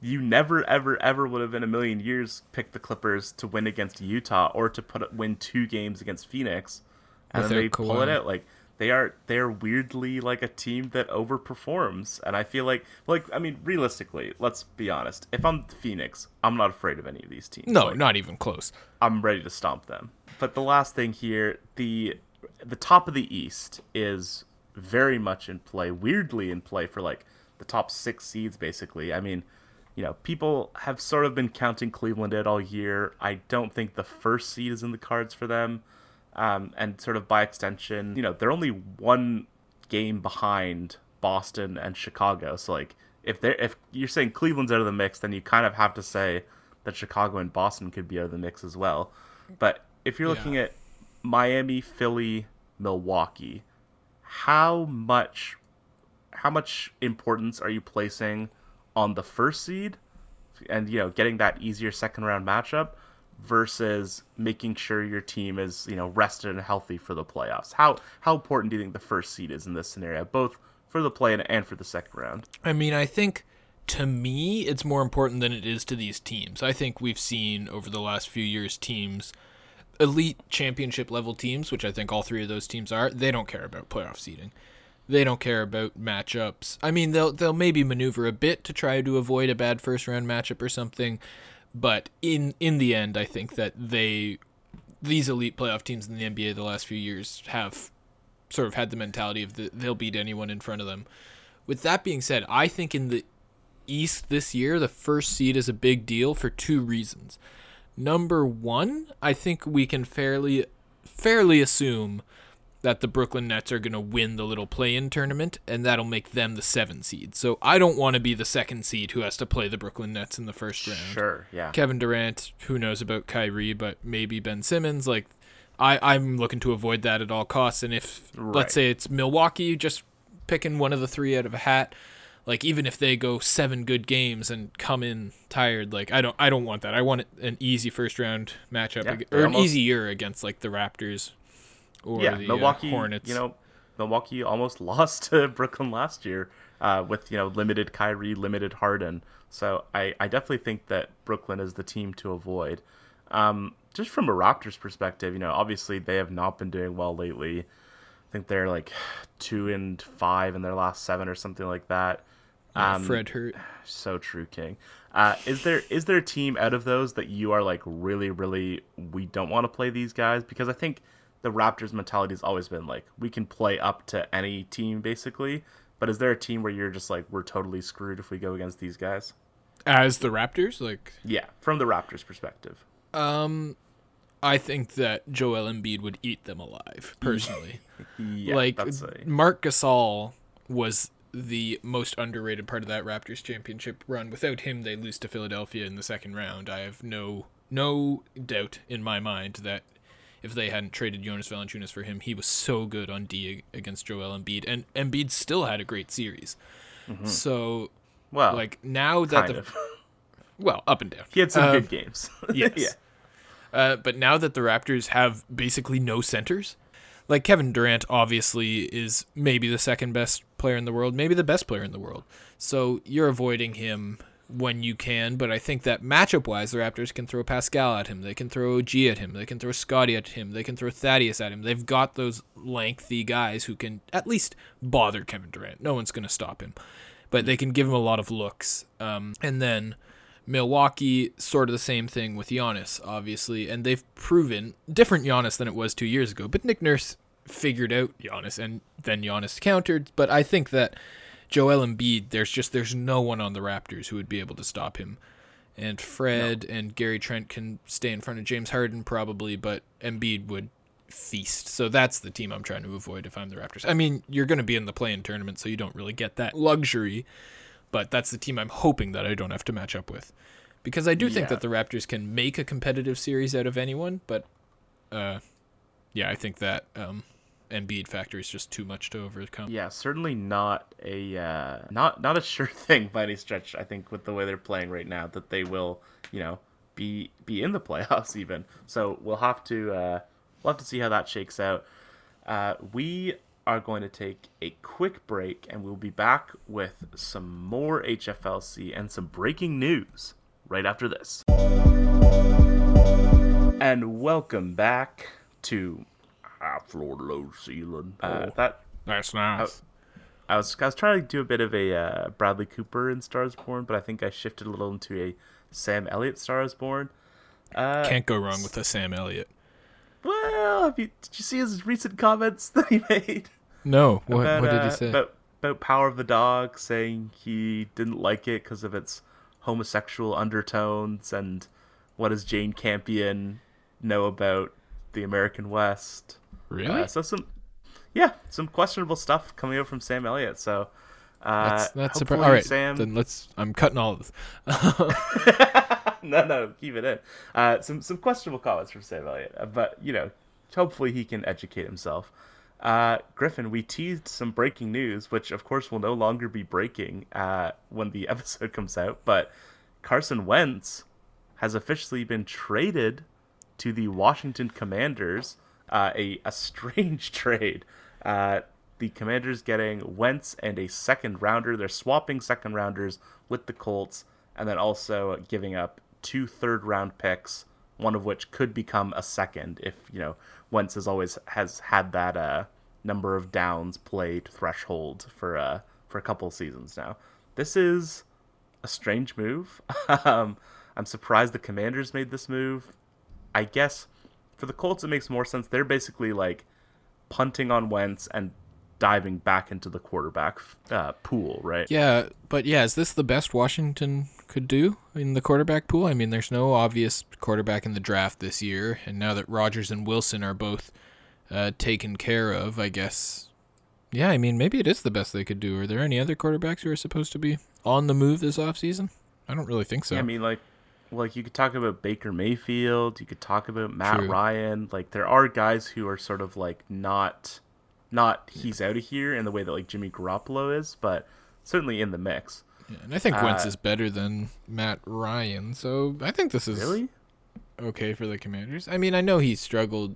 you never, ever, ever would have in a million years picked the Clippers to win against Utah or to put win two games against Phoenix, and then they pull it out. Like they are they're weirdly like a team that overperforms. And i feel like like i mean realistically let's be honest. If i'm phoenix i'm not afraid of any of these teams. No, Like, not even close. i'm ready to stomp them. But the last thing here the the top of the east is very much in play weirdly in play for like the top six seeds basically. I mean you know people have sort of been counting cleveland out all year i don't think the first seed is in the cards for them um, and sort of by extension, you know, they're only one game behind Boston and Chicago. So like, if they if you're saying Cleveland's out of the mix, then you kind of have to say that Chicago and Boston could be out of the mix as well. But if you're looking Yeah. at Miami, Philly, Milwaukee, how much how much importance are you placing on the first seed and you know getting that easier second round matchup versus making sure your team is you know rested and healthy for the playoffs how how important do you think the first seed is in this scenario both for the play and, and for the second round I mean, I think to me, it's more important than it is to these teams. I think we've seen over the last few years teams, elite championship level teams, which I think all three of those teams are, they don't care about playoff seeding. They don't care about matchups. I mean, they'll they'll maybe maneuver a bit to try to avoid a bad first round matchup or something, but in in the end, I think that they these elite playoff teams in the NBA the last few years have sort of had the mentality of the, they'll beat anyone in front of them. With that being said, I think in the East this year, the first seed is a big deal for two reasons. Number one, I think we can fairly fairly assume that the Brooklyn Nets are going to win the little play-in tournament, and that'll make them the seven seed. So I don't want to be the second seed who has to play the Brooklyn Nets in the first round. sure yeah Kevin Durant, who knows about Kyrie, but maybe Ben Simmons. Like, I, I'm looking to avoid that at all costs. And if, Right. let's say it's Milwaukee, just picking one of the three out of a hat, like even if they go seven good games and come in tired, like I don't, I don't want that. I want an easy first round matchup Yeah, ag- or an almost- easy year against like the Raptors or yeah, the uh, Milwaukee. Hornets. You know, Milwaukee almost lost to Brooklyn last year uh, with you know limited Kyrie, limited Harden. So I, I definitely think that Brooklyn is the team to avoid. Um, just from a Raptors perspective, you know, obviously they have not been doing well lately. I think they're like two and five in their last seven or something like that. Uh, Um, Fred hurt. so true, King. Uh, is there is there a team out of those that you are like really really we don't want to play these guys because I think the Raptors mentality has always been like we can play up to any team basically, but is there a team where you're just like we're totally screwed if we go against these guys? As the Raptors, like Yeah, from the Raptors perspective. Um, I think that Joel Embiid would eat them alive, personally. Yeah, like a, Marc Gasol was the most underrated part of that Raptors championship run. Without him, they lose to Philadelphia in the second round. I have no no doubt in my mind that if they hadn't traded Jonas Valanciunas for him, he was so good on D against Joel Embiid, and Embiid still had a great series. So, well, like now that the of. well up and down, he had some Uh, good games. Yes. yeah. Uh, but now that the Raptors have basically no centers, like Kevin Durant obviously is maybe the second best player in the world, maybe the best player in the world. So you're avoiding him when you can, but I think that matchup wise, the Raptors can throw Pascal at him, they can throw OG at him, they can throw Scotty at him, they can throw Thaddeus at him. They've got those lengthy guys who can at least bother Kevin Durant. No one's going to stop him, but they can give him a lot of looks. Um, and then Milwaukee, sort of the same thing with Giannis, obviously, and they've proven different Giannis than it was two years ago. But Nick Nurse figured out Giannis, and then Giannis countered. But I think that Joel Embiid, there's just there's no one on the Raptors who would be able to stop him. And Fred and Gary Trent can stay in front of James Harden probably, but Embiid would feast. So that's the team I'm trying to avoid if I'm the Raptors. I mean, you're going to be in the play-in tournament, so you don't really get that luxury but that's the team I'm hoping that I don't have to match up with. Because I do think that the Raptors can make a competitive series out of anyone, but uh, yeah, I think that um, Embiid factor is just too much to overcome. Yeah, certainly not a uh, not not a sure thing by any stretch. I think with the way they're playing right now, that they will, you know, be be in the playoffs even. So we'll have to uh, we'll have to see how that shakes out. Uh, we are going to take a quick break, and we'll be back with some more HFLC and some breaking news right after this. And welcome back to uh, top floor, low ceiling. Uh, that That's nice. I was I was trying to do a bit of a uh, Bradley Cooper in Stars Born, but I think I shifted a little into a Sam Elliott Stars Born. Uh, Can't go wrong with a Sam Elliott. well, have you, did you see his recent comments that he made? No, what, about, what did uh, he say? About, about Power of the Dog, saying he didn't like it because of its homosexual undertones, and what does Jane Campion know about the American West? Really? Uh, so some, yeah, some questionable stuff coming out from Sam Elliott. So uh, that's that's surprising. All right, Sam. then let's. I'm cutting all of this. no, no, keep it in. Uh, some some questionable comments from Sam Elliott, uh, but you know, hopefully he can educate himself. Uh, Griffin, we teased some breaking news, which of course will no longer be breaking uh, when the episode comes out. But Carson Wentz has officially been traded to the Washington Commanders. Uh, a a strange trade. Uh, the Commanders getting Wentz and a second rounder. They're swapping second rounders with the Colts, and then also giving up two third round picks, one of which could become a second if you know Wentz has always has had that uh, number of downs played threshold for uh, for a couple seasons now. This is a strange move. um, I'm surprised the Commanders made this move. I guess for the Colts it makes more sense. They're basically like punting on Wentz and diving back into the quarterback uh, pool, right? Yeah, but yeah, is this the best Washington could do in the quarterback pool? I mean, there's no obvious quarterback in the draft this year, and now that Rodgers and Wilson are both uh, taken care of, I guess. Yeah, I mean, maybe it is the best they could do. Are there any other quarterbacks who are supposed to be on the move this offseason? I don't really think so. Yeah, I mean, like, like you could talk about Baker Mayfield, you could talk about Matt True. Ryan. Like, there are guys who are sort of like not, not he's out of here in the way that like Jimmy Garoppolo is, but certainly in the mix. Yeah, and I think Wentz uh, is better than Matt Ryan, so I think this is Really? okay for the Commanders. I mean, I know he struggled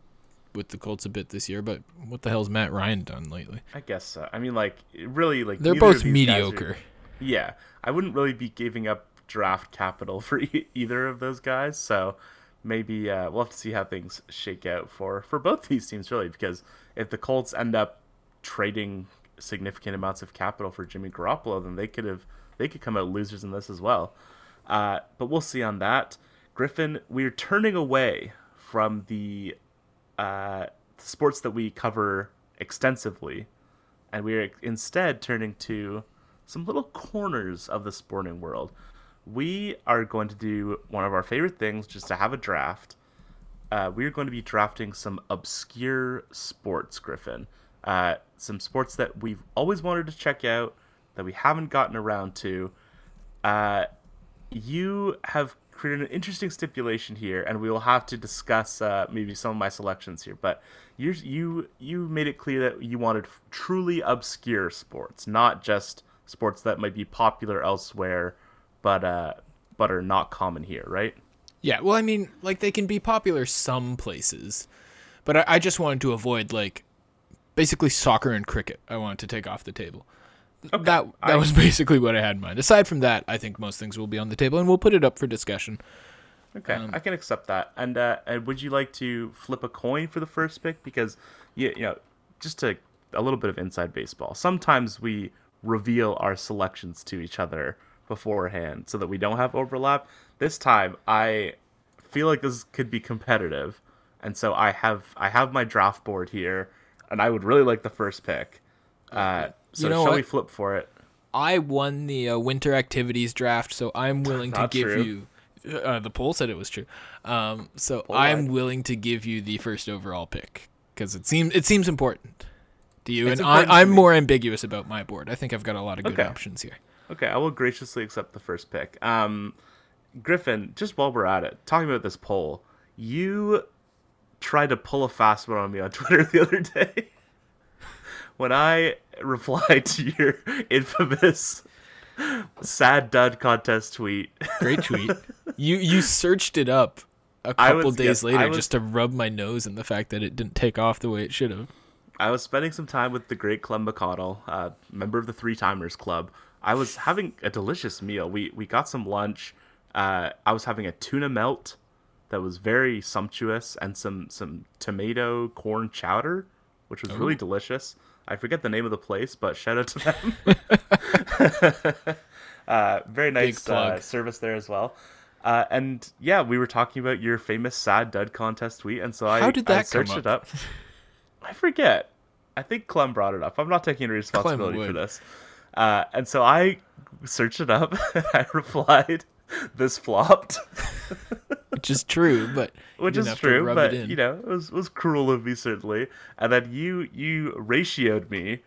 with the Colts a bit this year, but what the hell's Matt Ryan done lately? I guess so. I mean, like, really, like They're both guys are- mediocre. yeah, I wouldn't really be giving up draft capital for e- either of those guys. So maybe uh, we'll have to see how things shake out for for both these teams, really. Because if the Colts end up trading significant amounts of capital for Jimmy Garoppolo, then they could have they could come out losers in this as well. Uh, but we'll see on that. Griffin, we're turning away from the uh, sports that we cover extensively, and we're instead turning to some little corners of the sporting world. We are going to do one of our favorite things, just to have a draft. Uh, we're going to be drafting some obscure sports, Griffin. Uh, some sports that we've always wanted to check out that we haven't gotten around to. Uh, you have created an interesting stipulation here, and we will have to discuss uh, maybe some of my selections here. But you you you made it clear that you wanted truly obscure sports, not just sports that might be popular elsewhere, but uh, but are not common here, right? Yeah, well, I mean, like they can be popular some places, but I, I just wanted to avoid like basically soccer and cricket. I wanted to take off the table. That that I- was basically what I had in mind. Aside from that, I think most things will be on the table, and we'll put it up for discussion. Okay, Um, I can accept that. And uh, and would you like to flip a coin for the first pick? Because you, you know, just to a little bit of inside baseball. Sometimes we reveal our selections to each other beforehand so that we don't have overlap. This time, I feel like this could be competitive, and so I have I have my draft board here, and I would really like the first pick. Uh, so know shall what? we flip for it? I won the uh, winter activities draft, so I'm willing to give true. you. Uh, the poll said it was true. Um, so I'm lied. willing to give you the first overall pick because it seems it seems important to you, It's and I, I'm more ambiguous about my board. I think I've got a lot of good Okay. options here. Okay, I will graciously accept the first pick. Um, Griffin, just while we're at it, talking about this poll, you tried to pull a fast one on me on Twitter the other day when I replied to your infamous sad dud contest tweet. Great tweet. you you searched it up a couple was- days yes, later was- just to rub my nose in the fact that it didn't take off the way it should have. I was spending some time with the great Clem McConnell, uh, member of the Three Timers Club. I was having a delicious meal. We we got some lunch. Uh, I was having a tuna melt that was very sumptuous, and some some tomato corn chowder which was really delicious. I forget the name of the place, but shout out to them. uh, very nice uh, service there as well. Uh, and yeah, we were talking about your famous sad dud contest tweet, and so I, How did I that come searched up? it up. I forget. I think Clem brought it up. I'm not taking any responsibility for this. Uh, and so I searched it up. I replied, "This flopped," which is true, but which is true. But you know, it was was cruel of me certainly. And then you you ratioed me,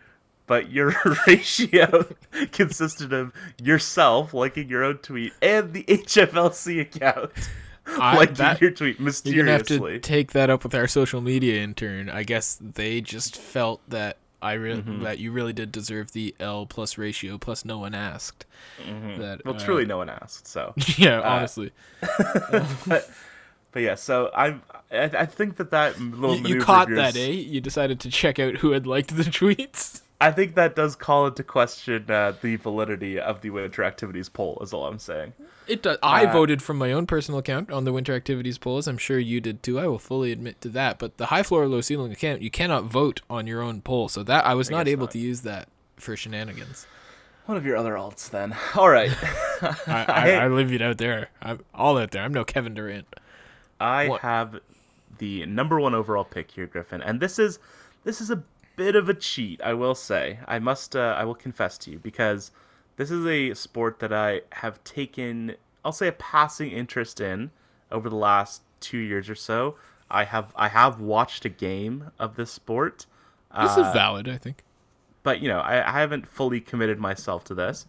but your ratio consisted of yourself liking your own tweet and the HFLC account I- liking that- your tweet mysteriously. You're gonna have to take that up with our social media intern. I guess they just felt that I re- Mm-hmm. that you really did deserve the L plus ratio plus no one asked. Mm-hmm. well, uh, truly, no one asked. So, yeah, honestly, but but yeah. So I I, I think that that little you, you caught yours- that, eh? You decided to check out who had liked the tweets. I think that does call into question uh, the validity of the winter activities poll. Is all I'm saying. It does. I Uh, voted from my own personal account on the winter activities polls. I'm sure you did too. I will fully admit to that. But the high floor, low ceiling account, you cannot vote on your own poll. So that I was not able not. to use that for shenanigans. One of your other alts, then. All right. I, I, I live it out there. I'm all out there. I'm no Kevin Durant. I What? have the number one overall pick here, Griffin, and this is this is a bit of a cheat, I will say. I must, uh, I will confess to you because this is a sport that I have taken, I'll say, a passing interest in over the last two years or so. I have I have watched a game of this sport, This Uh, is valid, I think. but you know I, I haven't fully committed myself to this.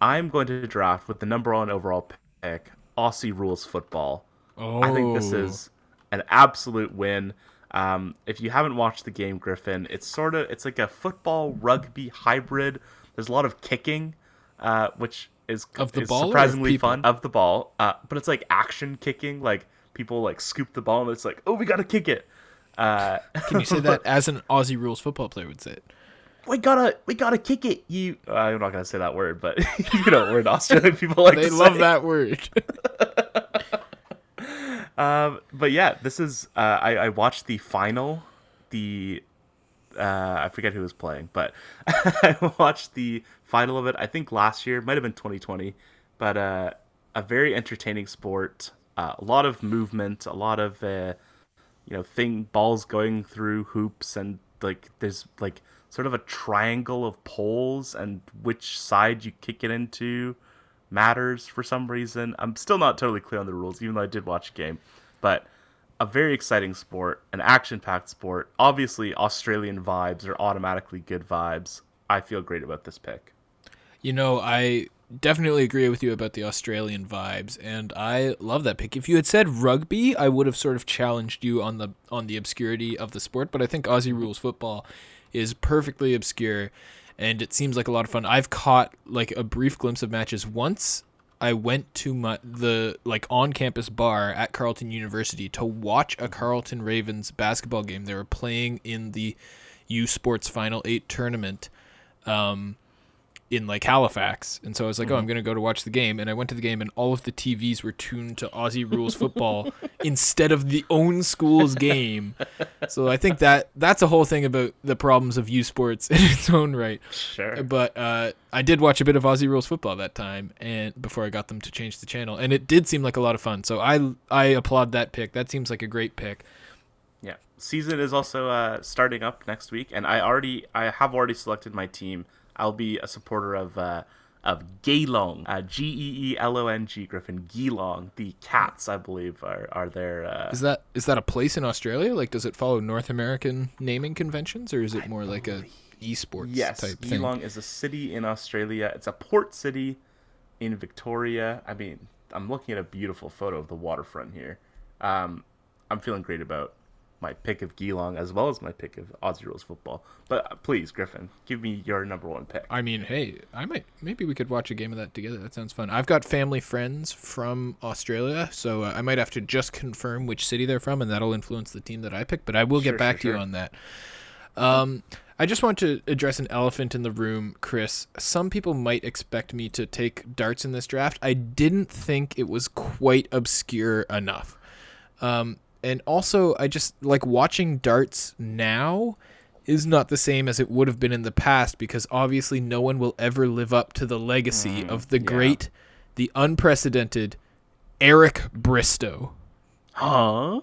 I'm going to draft with the number one overall pick, Aussie rules football. Oh, I think this is an absolute win. Um, if you haven't watched the game, Griffin, it's sort of it's like a football rugby hybrid. There's a lot of kicking, uh, which is, Of the is ball or of surprisingly fun of the ball. Uh, but it's like action kicking, like people like scoop the ball and it's like, oh, we gotta kick it. Uh, Can you say that as an Aussie rules football player would say it? we gotta we gotta kick it. You, uh, I'm not gonna say that word, but you know, we're an Australian people like They love say. that word. Um, but yeah, this is uh, I, I watched the final, the uh, I forget who was playing, but I watched the final of it. I think last year might have been 2020, but uh, a very entertaining sport. Uh, a lot of movement, a lot of uh, you know thing balls going through hoops, and like there's like sort of a triangle of poles, and which side you kick it into matters for some reason. I'm still not totally clear on the rules, even though I did watch a game. But a very exciting sport, an action packed sport. Obviously, Australian vibes are automatically good vibes. I feel great about this pick. You know, I definitely agree with you about the Australian vibes, and I love that pick. If you had said rugby, I would have sort of challenged you on the on the obscurity of the sport, but I think Aussie rules football is perfectly obscure, and it seems like a lot of fun. I've caught like a brief glimpse of matches once. I went to my the like on campus bar at Carleton University to watch a Carleton Ravens basketball game. They were playing in the U Sports Final Eight tournament. Um, in like Halifax. And so I was like, oh, I'm going to go to watch the game. And I went to the game, and all of the TVs were tuned to Aussie Rules football instead of the own school's game. So I think that that's a whole thing about the problems of U Sports in its own right. Sure. But uh, I did watch a bit of Aussie Rules football that time, and before I got them to change the channel, and it did seem like a lot of fun. So I I applaud that pick. That seems like a great pick. Yeah. Season is also uh, starting up next week, and I already I have already selected my team. I'll be a supporter of uh, of Geelong, uh, G E E L O N G Griffin Geelong. The Cats, I believe, are are there. Uh, Is that is that a place in Australia? Like, does it follow North American naming conventions, or is it more like a esports yes, type thing? Geelong is a city in Australia. It's a port city in Victoria. I mean, I'm looking at a beautiful photo of the waterfront here. Um, I'm feeling great about my pick of Geelong as well as my pick of Aussie rules football. But uh, please, Griffin, give me your number one pick. I mean, hey, I might maybe we could watch a game of that together. That sounds fun. I've got family friends from Australia, so uh, I might have to just confirm which city they're from, and that'll influence the team that I pick. But I will Sure, get back sure, to you on that. Um, I just want to address an elephant in the room, Chris. Some people might expect me to take darts in this draft. I didn't think it was quite obscure enough. Um, and also, I just like watching darts now. is not the same as it would have been in the past because obviously no one will ever live up to the legacy Mm, of the yeah. great, the unprecedented Eric Bristow. Huh?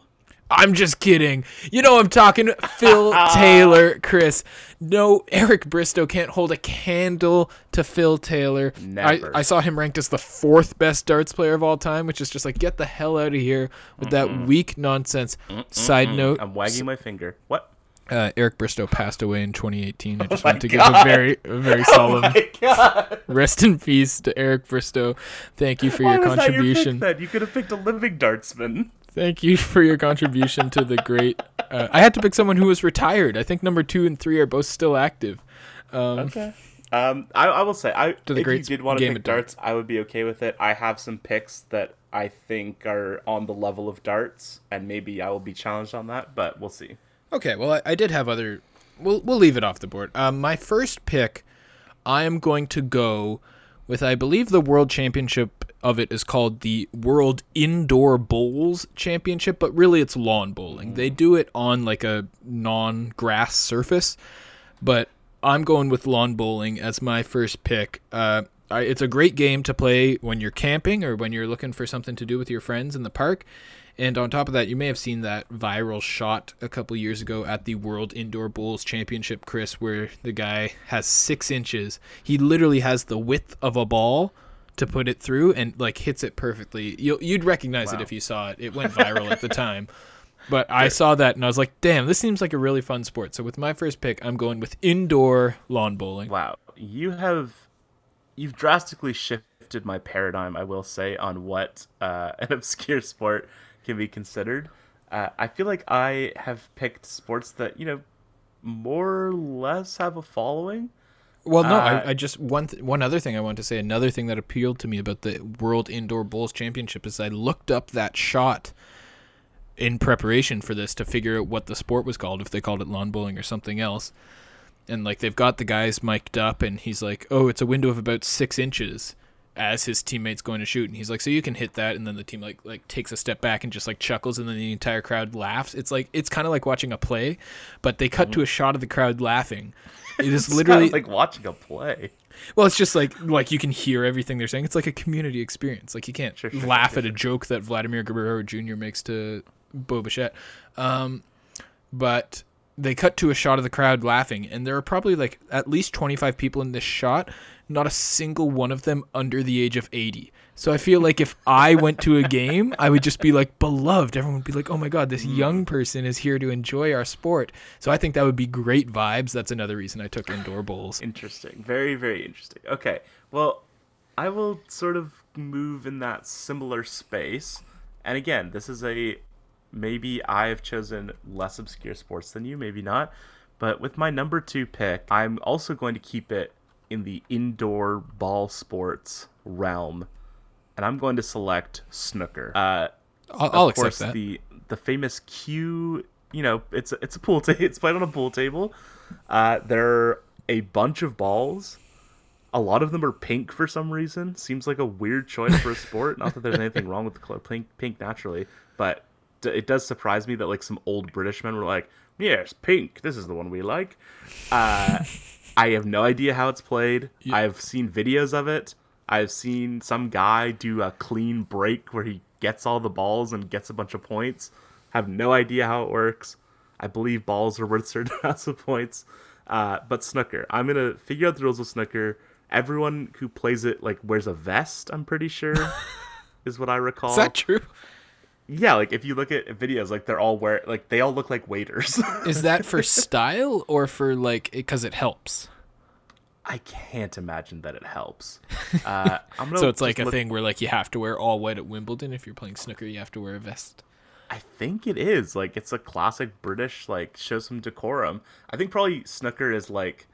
I'm just kidding. You know I'm talking Phil Taylor, Chris. No, Eric Bristow can't hold a candle to Phil Taylor. Never. I, I saw him ranked as the fourth best darts player of all time, which is just like get the hell out of here with that weak nonsense. Side note, I'm wagging my finger. What? uh, Eric Bristow passed away in 2018. I just Oh want to give a very, a very solemn My God. rest in peace to Eric Bristow. Thank you for Why your was that your contribution. pick? You could have picked a living dartsman. Thank you for your contribution to the great. Uh, I had to pick someone who was retired. I think number two and three are both still active. Um, Okay. Um, I, I will say, I To the if great you did want to game pick darts. darts, I would be okay with it. I have some picks that I think are on the level of darts, and maybe I will be challenged on that, but we'll see. Okay, well, I, I did have other. We'll we'll leave it off the board. Um, my first pick, I am going to go with. I believe the world championship of it is called the World Indoor Bowls Championship, but really it's lawn bowling. They do it on like a non-grass surface, but I'm going with lawn bowling as my first pick. Uh, I, it's a great game to play when you're camping or when you're looking for something to do with your friends in the park. And on top of that, you may have seen that viral shot a couple years ago at the World Indoor Bowls Championship, Chris, where the guy has six inches. He literally has the width of a ball to put it through and like hits it perfectly. you you'd recognize it if you saw it. It went viral at the time. But I saw that and I was like, damn, this seems like a really fun sport. So with my first pick, I'm going with indoor lawn bowling. Wow, you have you've drastically shifted my paradigm. I will say on what uh, an obscure sport can be considered. Uh, I feel like I have picked sports that you know more or less have a following. Well, no, Uh, I, I just one th- one other thing I want to say. Another thing that appealed to me about the World Indoor Bowls Championship is I looked up that shot in preparation for this to figure out what the sport was called, if they called it lawn bowling or something else. And like they've got the guys mic'd up, and he's like, "Oh, it's a window of about six inches." As his teammates going to shoot, and he's like, "So you can hit that," and then the team like like takes a step back and just like chuckles, and then the entire crowd laughs. It's like it's kind of like watching a play, but they cut to a shot of the crowd laughing. It is literally like watching a play. well, it's just like like you can hear everything they're saying. It's like a community experience. Like you can't Sure, sure, laugh sure, at a joke that Vladimir Guerrero Jr. makes to Bo Bichette. Um, but they cut to a shot of the crowd laughing, and there are probably like at least twenty five people in this shot. Not a single one of them under the age of eighty. So I feel like if I went to a game, I would just be like beloved. Everyone would be like, "Oh my god, this mm. young person is here to enjoy our sport." So I think that would be great vibes. That's another reason I took indoor bowls. Interesting. Very, very interesting. Okay. Well, I will sort of move in that similar space. And again, this is a maybe I have chosen less obscure sports than you, maybe not. But with my number two pick, I'm also going to keep it in the indoor ball sports realm. And I'm going to select snooker. Uh, I'll, of I'll accept course, that. the the famous Q. You know, it's a, it's a pool table. It's played on a pool table. Uh, there are a bunch of balls. A lot of them are pink for some reason. Seems like a weird choice for a sport. Not that there's anything wrong with the color pink, pink naturally, but it does surprise me that like some old British men were like, "Yes, pink. This is the one we like." Uh, I have no idea how it's played. I've seen videos of it. I've seen some guy do a clean break where he gets all the balls and gets a bunch of points. Have no idea how it works. I believe balls are worth certain amounts of points. Uh, but snooker, I'm gonna figure out the rules of snooker. Everyone who plays it like wears a vest. I'm pretty sure, is what I recall. Is that true? Yeah, like if you look at videos, like they're all wear like they all look like waiters. Is that for style or for like because it helps? I can't imagine that it helps. Uh, So it's like a look- thing where like you have to wear all white at Wimbledon if you're playing snooker. You have to wear a vest. I think it is like it's a classic British like show some decorum. I think probably snooker is like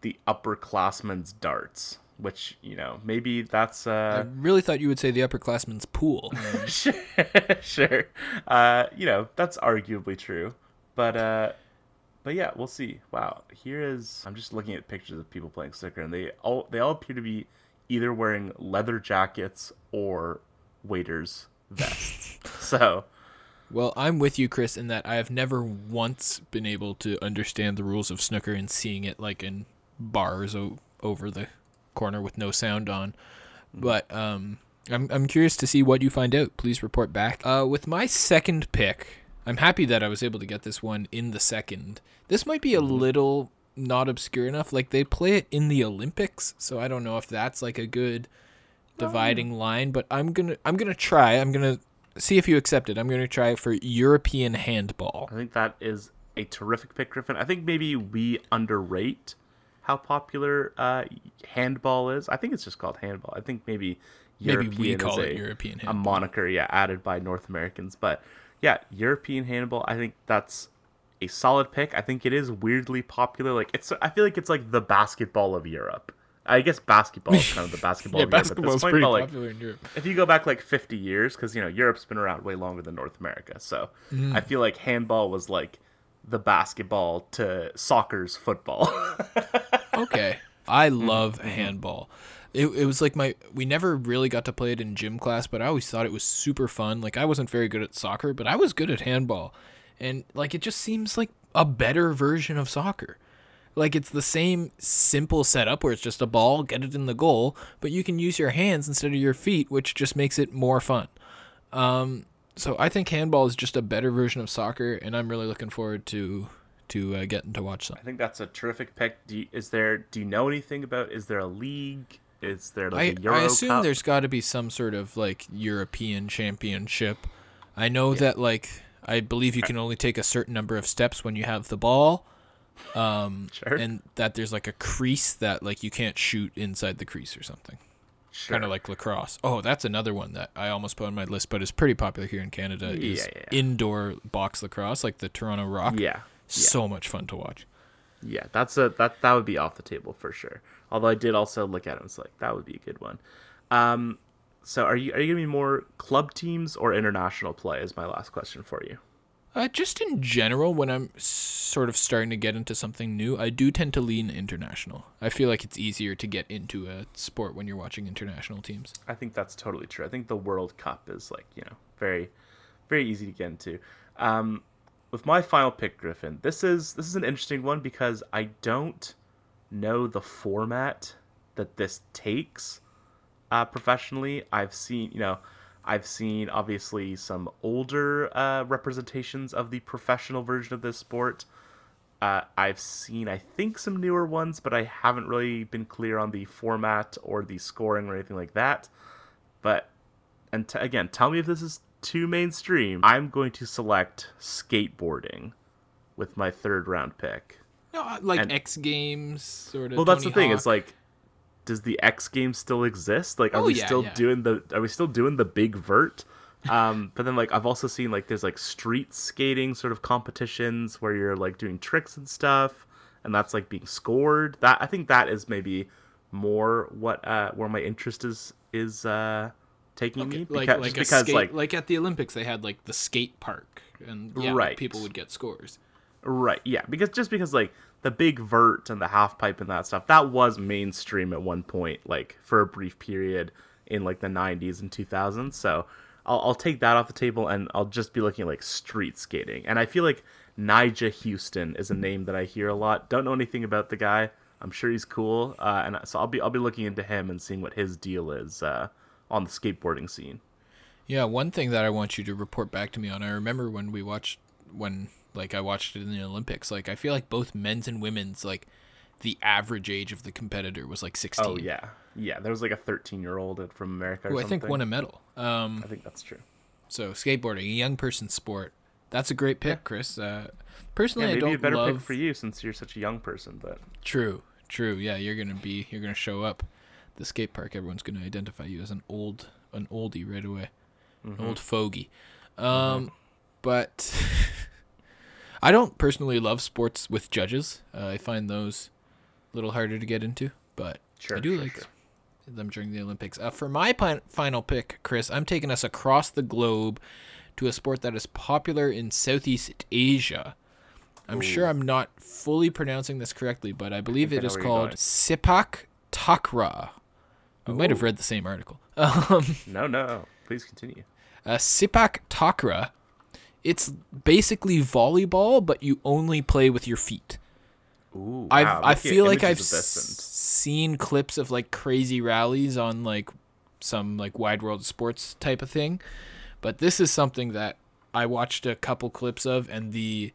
the upperclassman's darts, which you know maybe that's uh I really thought you would say the upperclassman's pool. sure, sure. Uh, you know that's arguably true, but uh, but yeah, we'll see. Wow, here is I'm just looking at pictures of people playing snooker, and they all they all appear to be either wearing leather jackets or waiters vests. so Well, I'm with you, Chris, in that I have never once been able to understand the rules of snooker and seeing it like in bars o- over the corner with no sound on. But um, I'm I'm curious to see what you find out. Please report back. Uh, with my second pick, I'm happy that I was able to get this one in the second. This might be a little not obscure enough. Like they play it in the Olympics, so I don't know if that's like a good dividing line. But I'm gonna I'm gonna try. I'm gonna see if you accept it. I'm gonna try for European handball. I think that is a terrific pick, Griffin. I think maybe we underrate how popular uh, handball is. I think it's just called handball. I think maybe Maybe we call is it a, European a moniker, yeah, added by North Americans. But yeah, European handball. I think that's a solid pick. I think it is weirdly popular. Like it's, I feel like it's like the basketball of Europe. I guess basketball is kind of the basketball yeah, of Europe at basketball's this point. pretty But like, popular in Europe. if you go back like 50 years because you know europe's been around way longer than north america so Mm-hmm. i feel like handball was like the basketball to soccer's football Okay. I Mm-hmm. love handball. It, it was like my we never really got to play it in gym class, but I always thought it was super fun. Like I wasn't very good at soccer, but I was good at handball. And like it just seems like a better version of soccer. Like it's the same simple setup where it's just a ball, get it in the goal, but you can use your hands instead of your feet, which just makes it more fun. Um, so I think handball is just a better version of soccer, and I'm really looking forward to to uh, getting to watch some. i think that's a terrific pick do you, is there do you know anything about is there a league is there like a Euro I assume Cup? there's got to be some sort of like European championship. I know that like I believe you can only take a certain number of steps when you have the ball. Um, Sure. and that there's like a crease that like you can't shoot inside the crease or something. Sure. Kind of like lacrosse. Oh, that's another one that I almost put on my list, but is pretty popular here in Canada. is Yeah, yeah, indoor box lacrosse, like the Toronto Rock. yeah so much fun to watch. Yeah, that's a that that would be off the table for sure. Although I did also look at it and was like, that would be a good one. Um, so are you are you gonna be more club teams or international play? Is my last question for you. Uh, just in general, when I'm sort of starting to get into something new, I do tend to lean international. I feel like it's easier to get into a sport when you're watching international teams. I think that's totally true. I think the World Cup is like you know very very easy to get into. Um, with my final pick, Griffin, this is this is an interesting one because I don't know the format that this takes uh, professionally. I've seen you know I've seen obviously some older uh, representations of the professional version of this sport. Uh, I've seen, I think, some newer ones, but I haven't really been clear on the format or the scoring or anything like that. But, and t- again, tell me if this is too mainstream. I'm going to select skateboarding with my third round pick. No, like And- X Games sort of. Well, that's Tony the thing. Hawk. It's like, does the X Games still exist? Like, are Oh, we yeah, still yeah. doing the? Are we still doing the big vert? Um, but then like I've also seen like there's like street skating sort of competitions where you're like doing tricks and stuff, and that's like being scored. That I think that is maybe more what uh where my interest is is uh taking me because like a because skate, like like at the Olympics they had like the skate park and yeah, like, Right. people would get scores. Right, yeah, because just because like the big vert and the half pipe and that stuff, that was mainstream at one point, like for a brief period in like the '90s and 2000s. So I'll, I'll take that off the table and I'll just be looking at like street skating. And I feel like Nyjah Huston is a name that I hear a lot. Don't know anything about the guy. I'm sure he's cool, uh, and so I'll be I'll be looking into him and seeing what his deal is uh, on the skateboarding scene. Yeah, one thing that I want you to report back to me on. I remember when we watched when like I watched it in the Olympics. Like I feel like both men's and women's like the average age of the competitor was like 16. Oh yeah, yeah. There was like a 13 year old from America. Who I think won a medal. Um I think that's true. so skateboarding, a young person's sport. That's a great pick, Chris. Uh personally Yeah, I maybe don't a better love pick for you since you're such a young person. But True, true. Yeah, you're gonna be you're gonna show up the skate park. Everyone's gonna identify you as an old an oldie right away, an old fogey. Um, but I don't personally love sports with judges. Uh, I find those a little harder to get into, but Sure, I do sure, like sure. them during the Olympics. Uh, for my final pick, Chris, I'm taking us across the globe to a sport that is popular in Southeast Asia. I'm sure I'm not fully pronouncing this correctly, but I believe I it know is called. Sepak Takraw. We might have read the same article. Um, no, no, please continue. uh, Sepak Takraw It's basically volleyball, but you only play with your feet. Ooh, I've wow, I feel like I've images of this and- s- seen clips of like crazy rallies on like some like wide world sports type of thing, but this is something that I watched a couple clips of, and the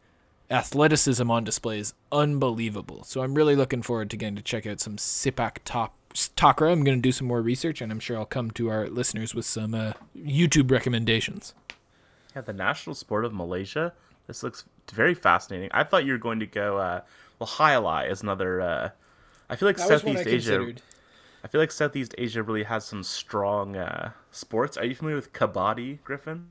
athleticism on display is unbelievable. So I'm really looking forward to getting to check out some Sepak top Takraw. I'm going to do some more research, and I'm sure I'll come to our listeners with some uh, YouTube recommendations. Yeah, the national sport of Malaysia. This looks very fascinating. I thought you were going to go. Uh, well, Highlight is another. Uh, I feel like Southeast Asia. I feel like Southeast Asia really has some strong uh, sports. Are you familiar with kabaddi, Griffin?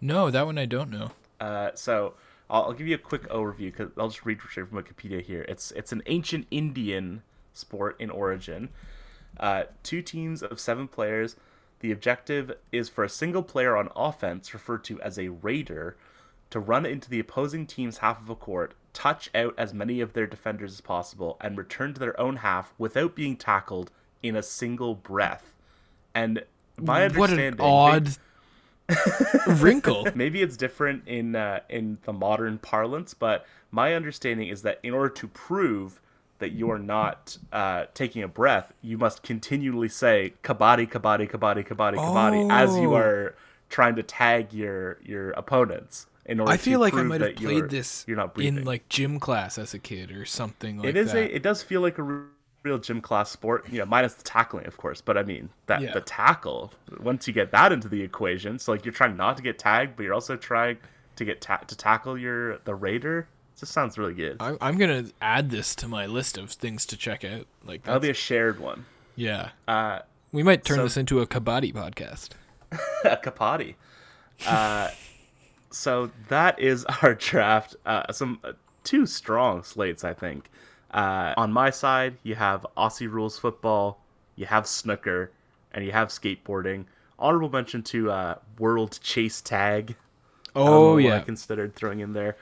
No, that one I don't know. Uh, so I'll, I'll give you a quick overview because I'll just read straight from Wikipedia here. It's it's an ancient Indian sport in origin. Uh, two teams of seven players. The objective is for a single player on offense, referred to as a raider, to run into the opposing team's half of a court, touch out as many of their defenders as possible, and return to their own half without being tackled in a single breath. And my understanding, what an they- odd wrinkle. maybe it's different in uh, in the modern parlance, but my understanding is that in order to prove that you are not uh, taking a breath, you must continually say kabaddi, kabaddi, kabaddi, kabaddi, kabaddi as you Oh. are trying to tag your your opponents. In order I feel like I might have that you're- played this You're not breathing. in like gym class as a kid or something like it is that. a. It does feel like a real gym class sport. You know, minus the tackling, of course. But I mean that Yeah. the tackle. Once you get that into the equation, so like you're trying not to get tagged, but you're also trying to get ta- to tackle your the raider. This sounds really good. I'm, I'm gonna add this to my list of things to check out. Like That'll be a shared one. yeah, Uh, we might turn so- this into a kabaddi podcast. a Kapati. Uh, so that is our draft. Uh, some uh, two strong slates, I think. Uh, on my side, you have Aussie rules football, you have snooker, and you have skateboarding. Honorable mention to uh, World Chase Tag. Oh um, yeah, I considered throwing in there.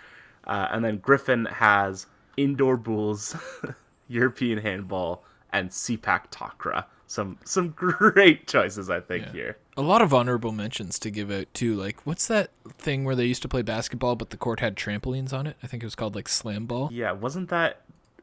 Uh, and then Griffin has indoor bowls, European handball, and Sepak Takraw. Some some great choices, I think Yeah. here. a lot of honorable mentions to give out too. Like what's that thing where they used to play basketball but the court had trampolines on it? I think it was called like slam ball. Yeah, wasn't that?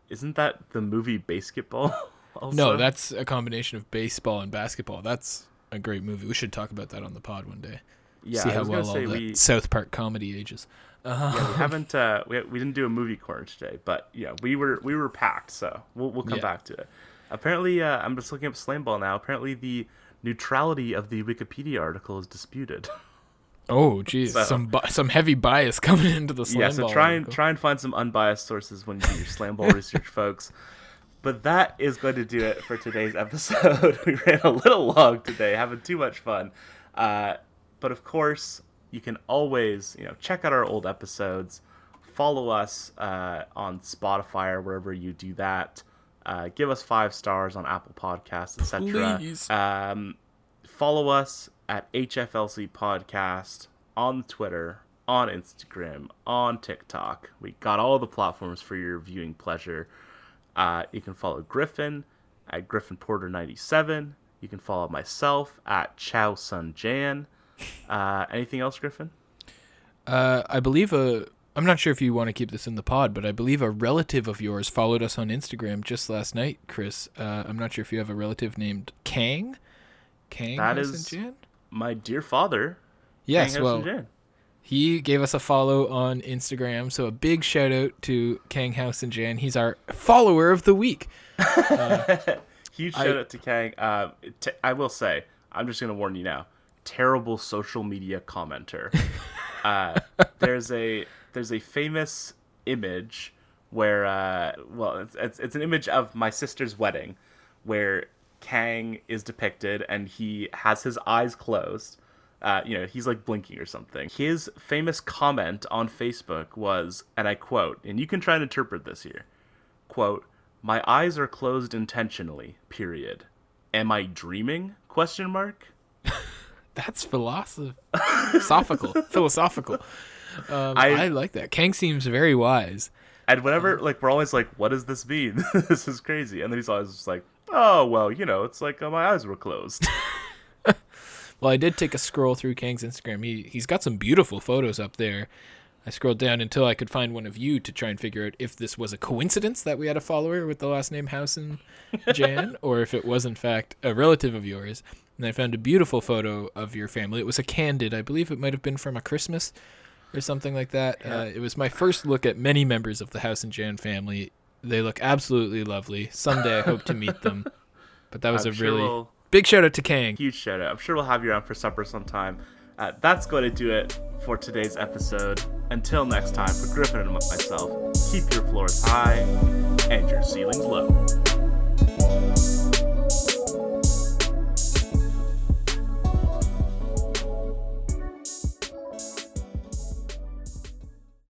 Isn't that the movie BASEketball? Also? No, that's a combination of baseball and basketball. That's a great movie. We should talk about that on the pod one day. yeah. See I how was well all we, South Park comedy ages. Yeah, we haven't uh, we, we didn't do a movie corner today, but yeah, we were we were packed, so we'll we'll come Yeah. back to it. Apparently, uh, I'm just looking up slam ball now. Apparently, the neutrality of the Wikipedia article is disputed. Oh, geez, So- some bi- some heavy bias coming into the slam yeah, so ball try and article. try and find some unbiased sources when you do your slam ball research, folks. But that is going to do it for today's episode. we ran a little long today, having too much fun. Uh, but of course, you can always you know check out our old episodes. Follow us uh, on Spotify or wherever you do that. Uh, give us five stars on Apple Podcasts, etc. Um, follow us at HFLC Podcast on Twitter, on Instagram, on TikTok. We got all the platforms for your viewing pleasure. Uh, you can follow Griffin at Griffin Porter 97. You can follow myself at Chow Sun Jan. Uh, anything else, Griffin? Uh, I believe a. I'm not sure if you want to keep this in the pod, but I believe a relative of yours followed us on Instagram just last night, Chris. Uh, I'm not sure if you have a relative named Kang. Kang. That House is- and Jan? My dear father. Yes. Kang Well, he gave us a follow on Instagram, so a big shout out to Kang House and Jan. He's our follower of the week. Huge I- shout out to Kang. Uh, t- I will say, I'm just going to warn you now. Terrible social media commenter. uh, there's a there's a famous image where uh, well it's, it's it's an image of my sister's wedding where Kang is depicted and he has his eyes closed. Uh, you know, he's like blinking or something. His famous comment on Facebook was, and I quote, and you can try and interpret this here. Quote, my eyes are closed intentionally, period. Am I dreaming? Question mark. That's philosoph- philosophical. philosophical. Um, I, I- like that. Kang seems very wise. And whenever, like, we're always like, what does this mean? this is crazy. And then he's always just like, oh, well, you know, it's like uh, my eyes were closed. Well, I did take a scroll through Kang's Instagram. He he's got some beautiful photos up there. I scrolled down until I could find one of you to try and figure out if this was a coincidence that we had a follower with the last name Housen Jan, or if it was in fact a relative of yours. And I found a beautiful photo of your family. It was a candid, I believe it might have been from a Christmas or something like that. Yeah. Uh, it was my first look at many members of the House and Jan family. They look absolutely lovely. Someday I hope to meet them. But that was I'm a sure really we'll- big shout out to Kang. huge shout out. I'm sure we'll have you around for supper sometime. Uh, that's going to do it for today's episode. Until next time, for Griffin and myself, keep your floors high and your ceilings low.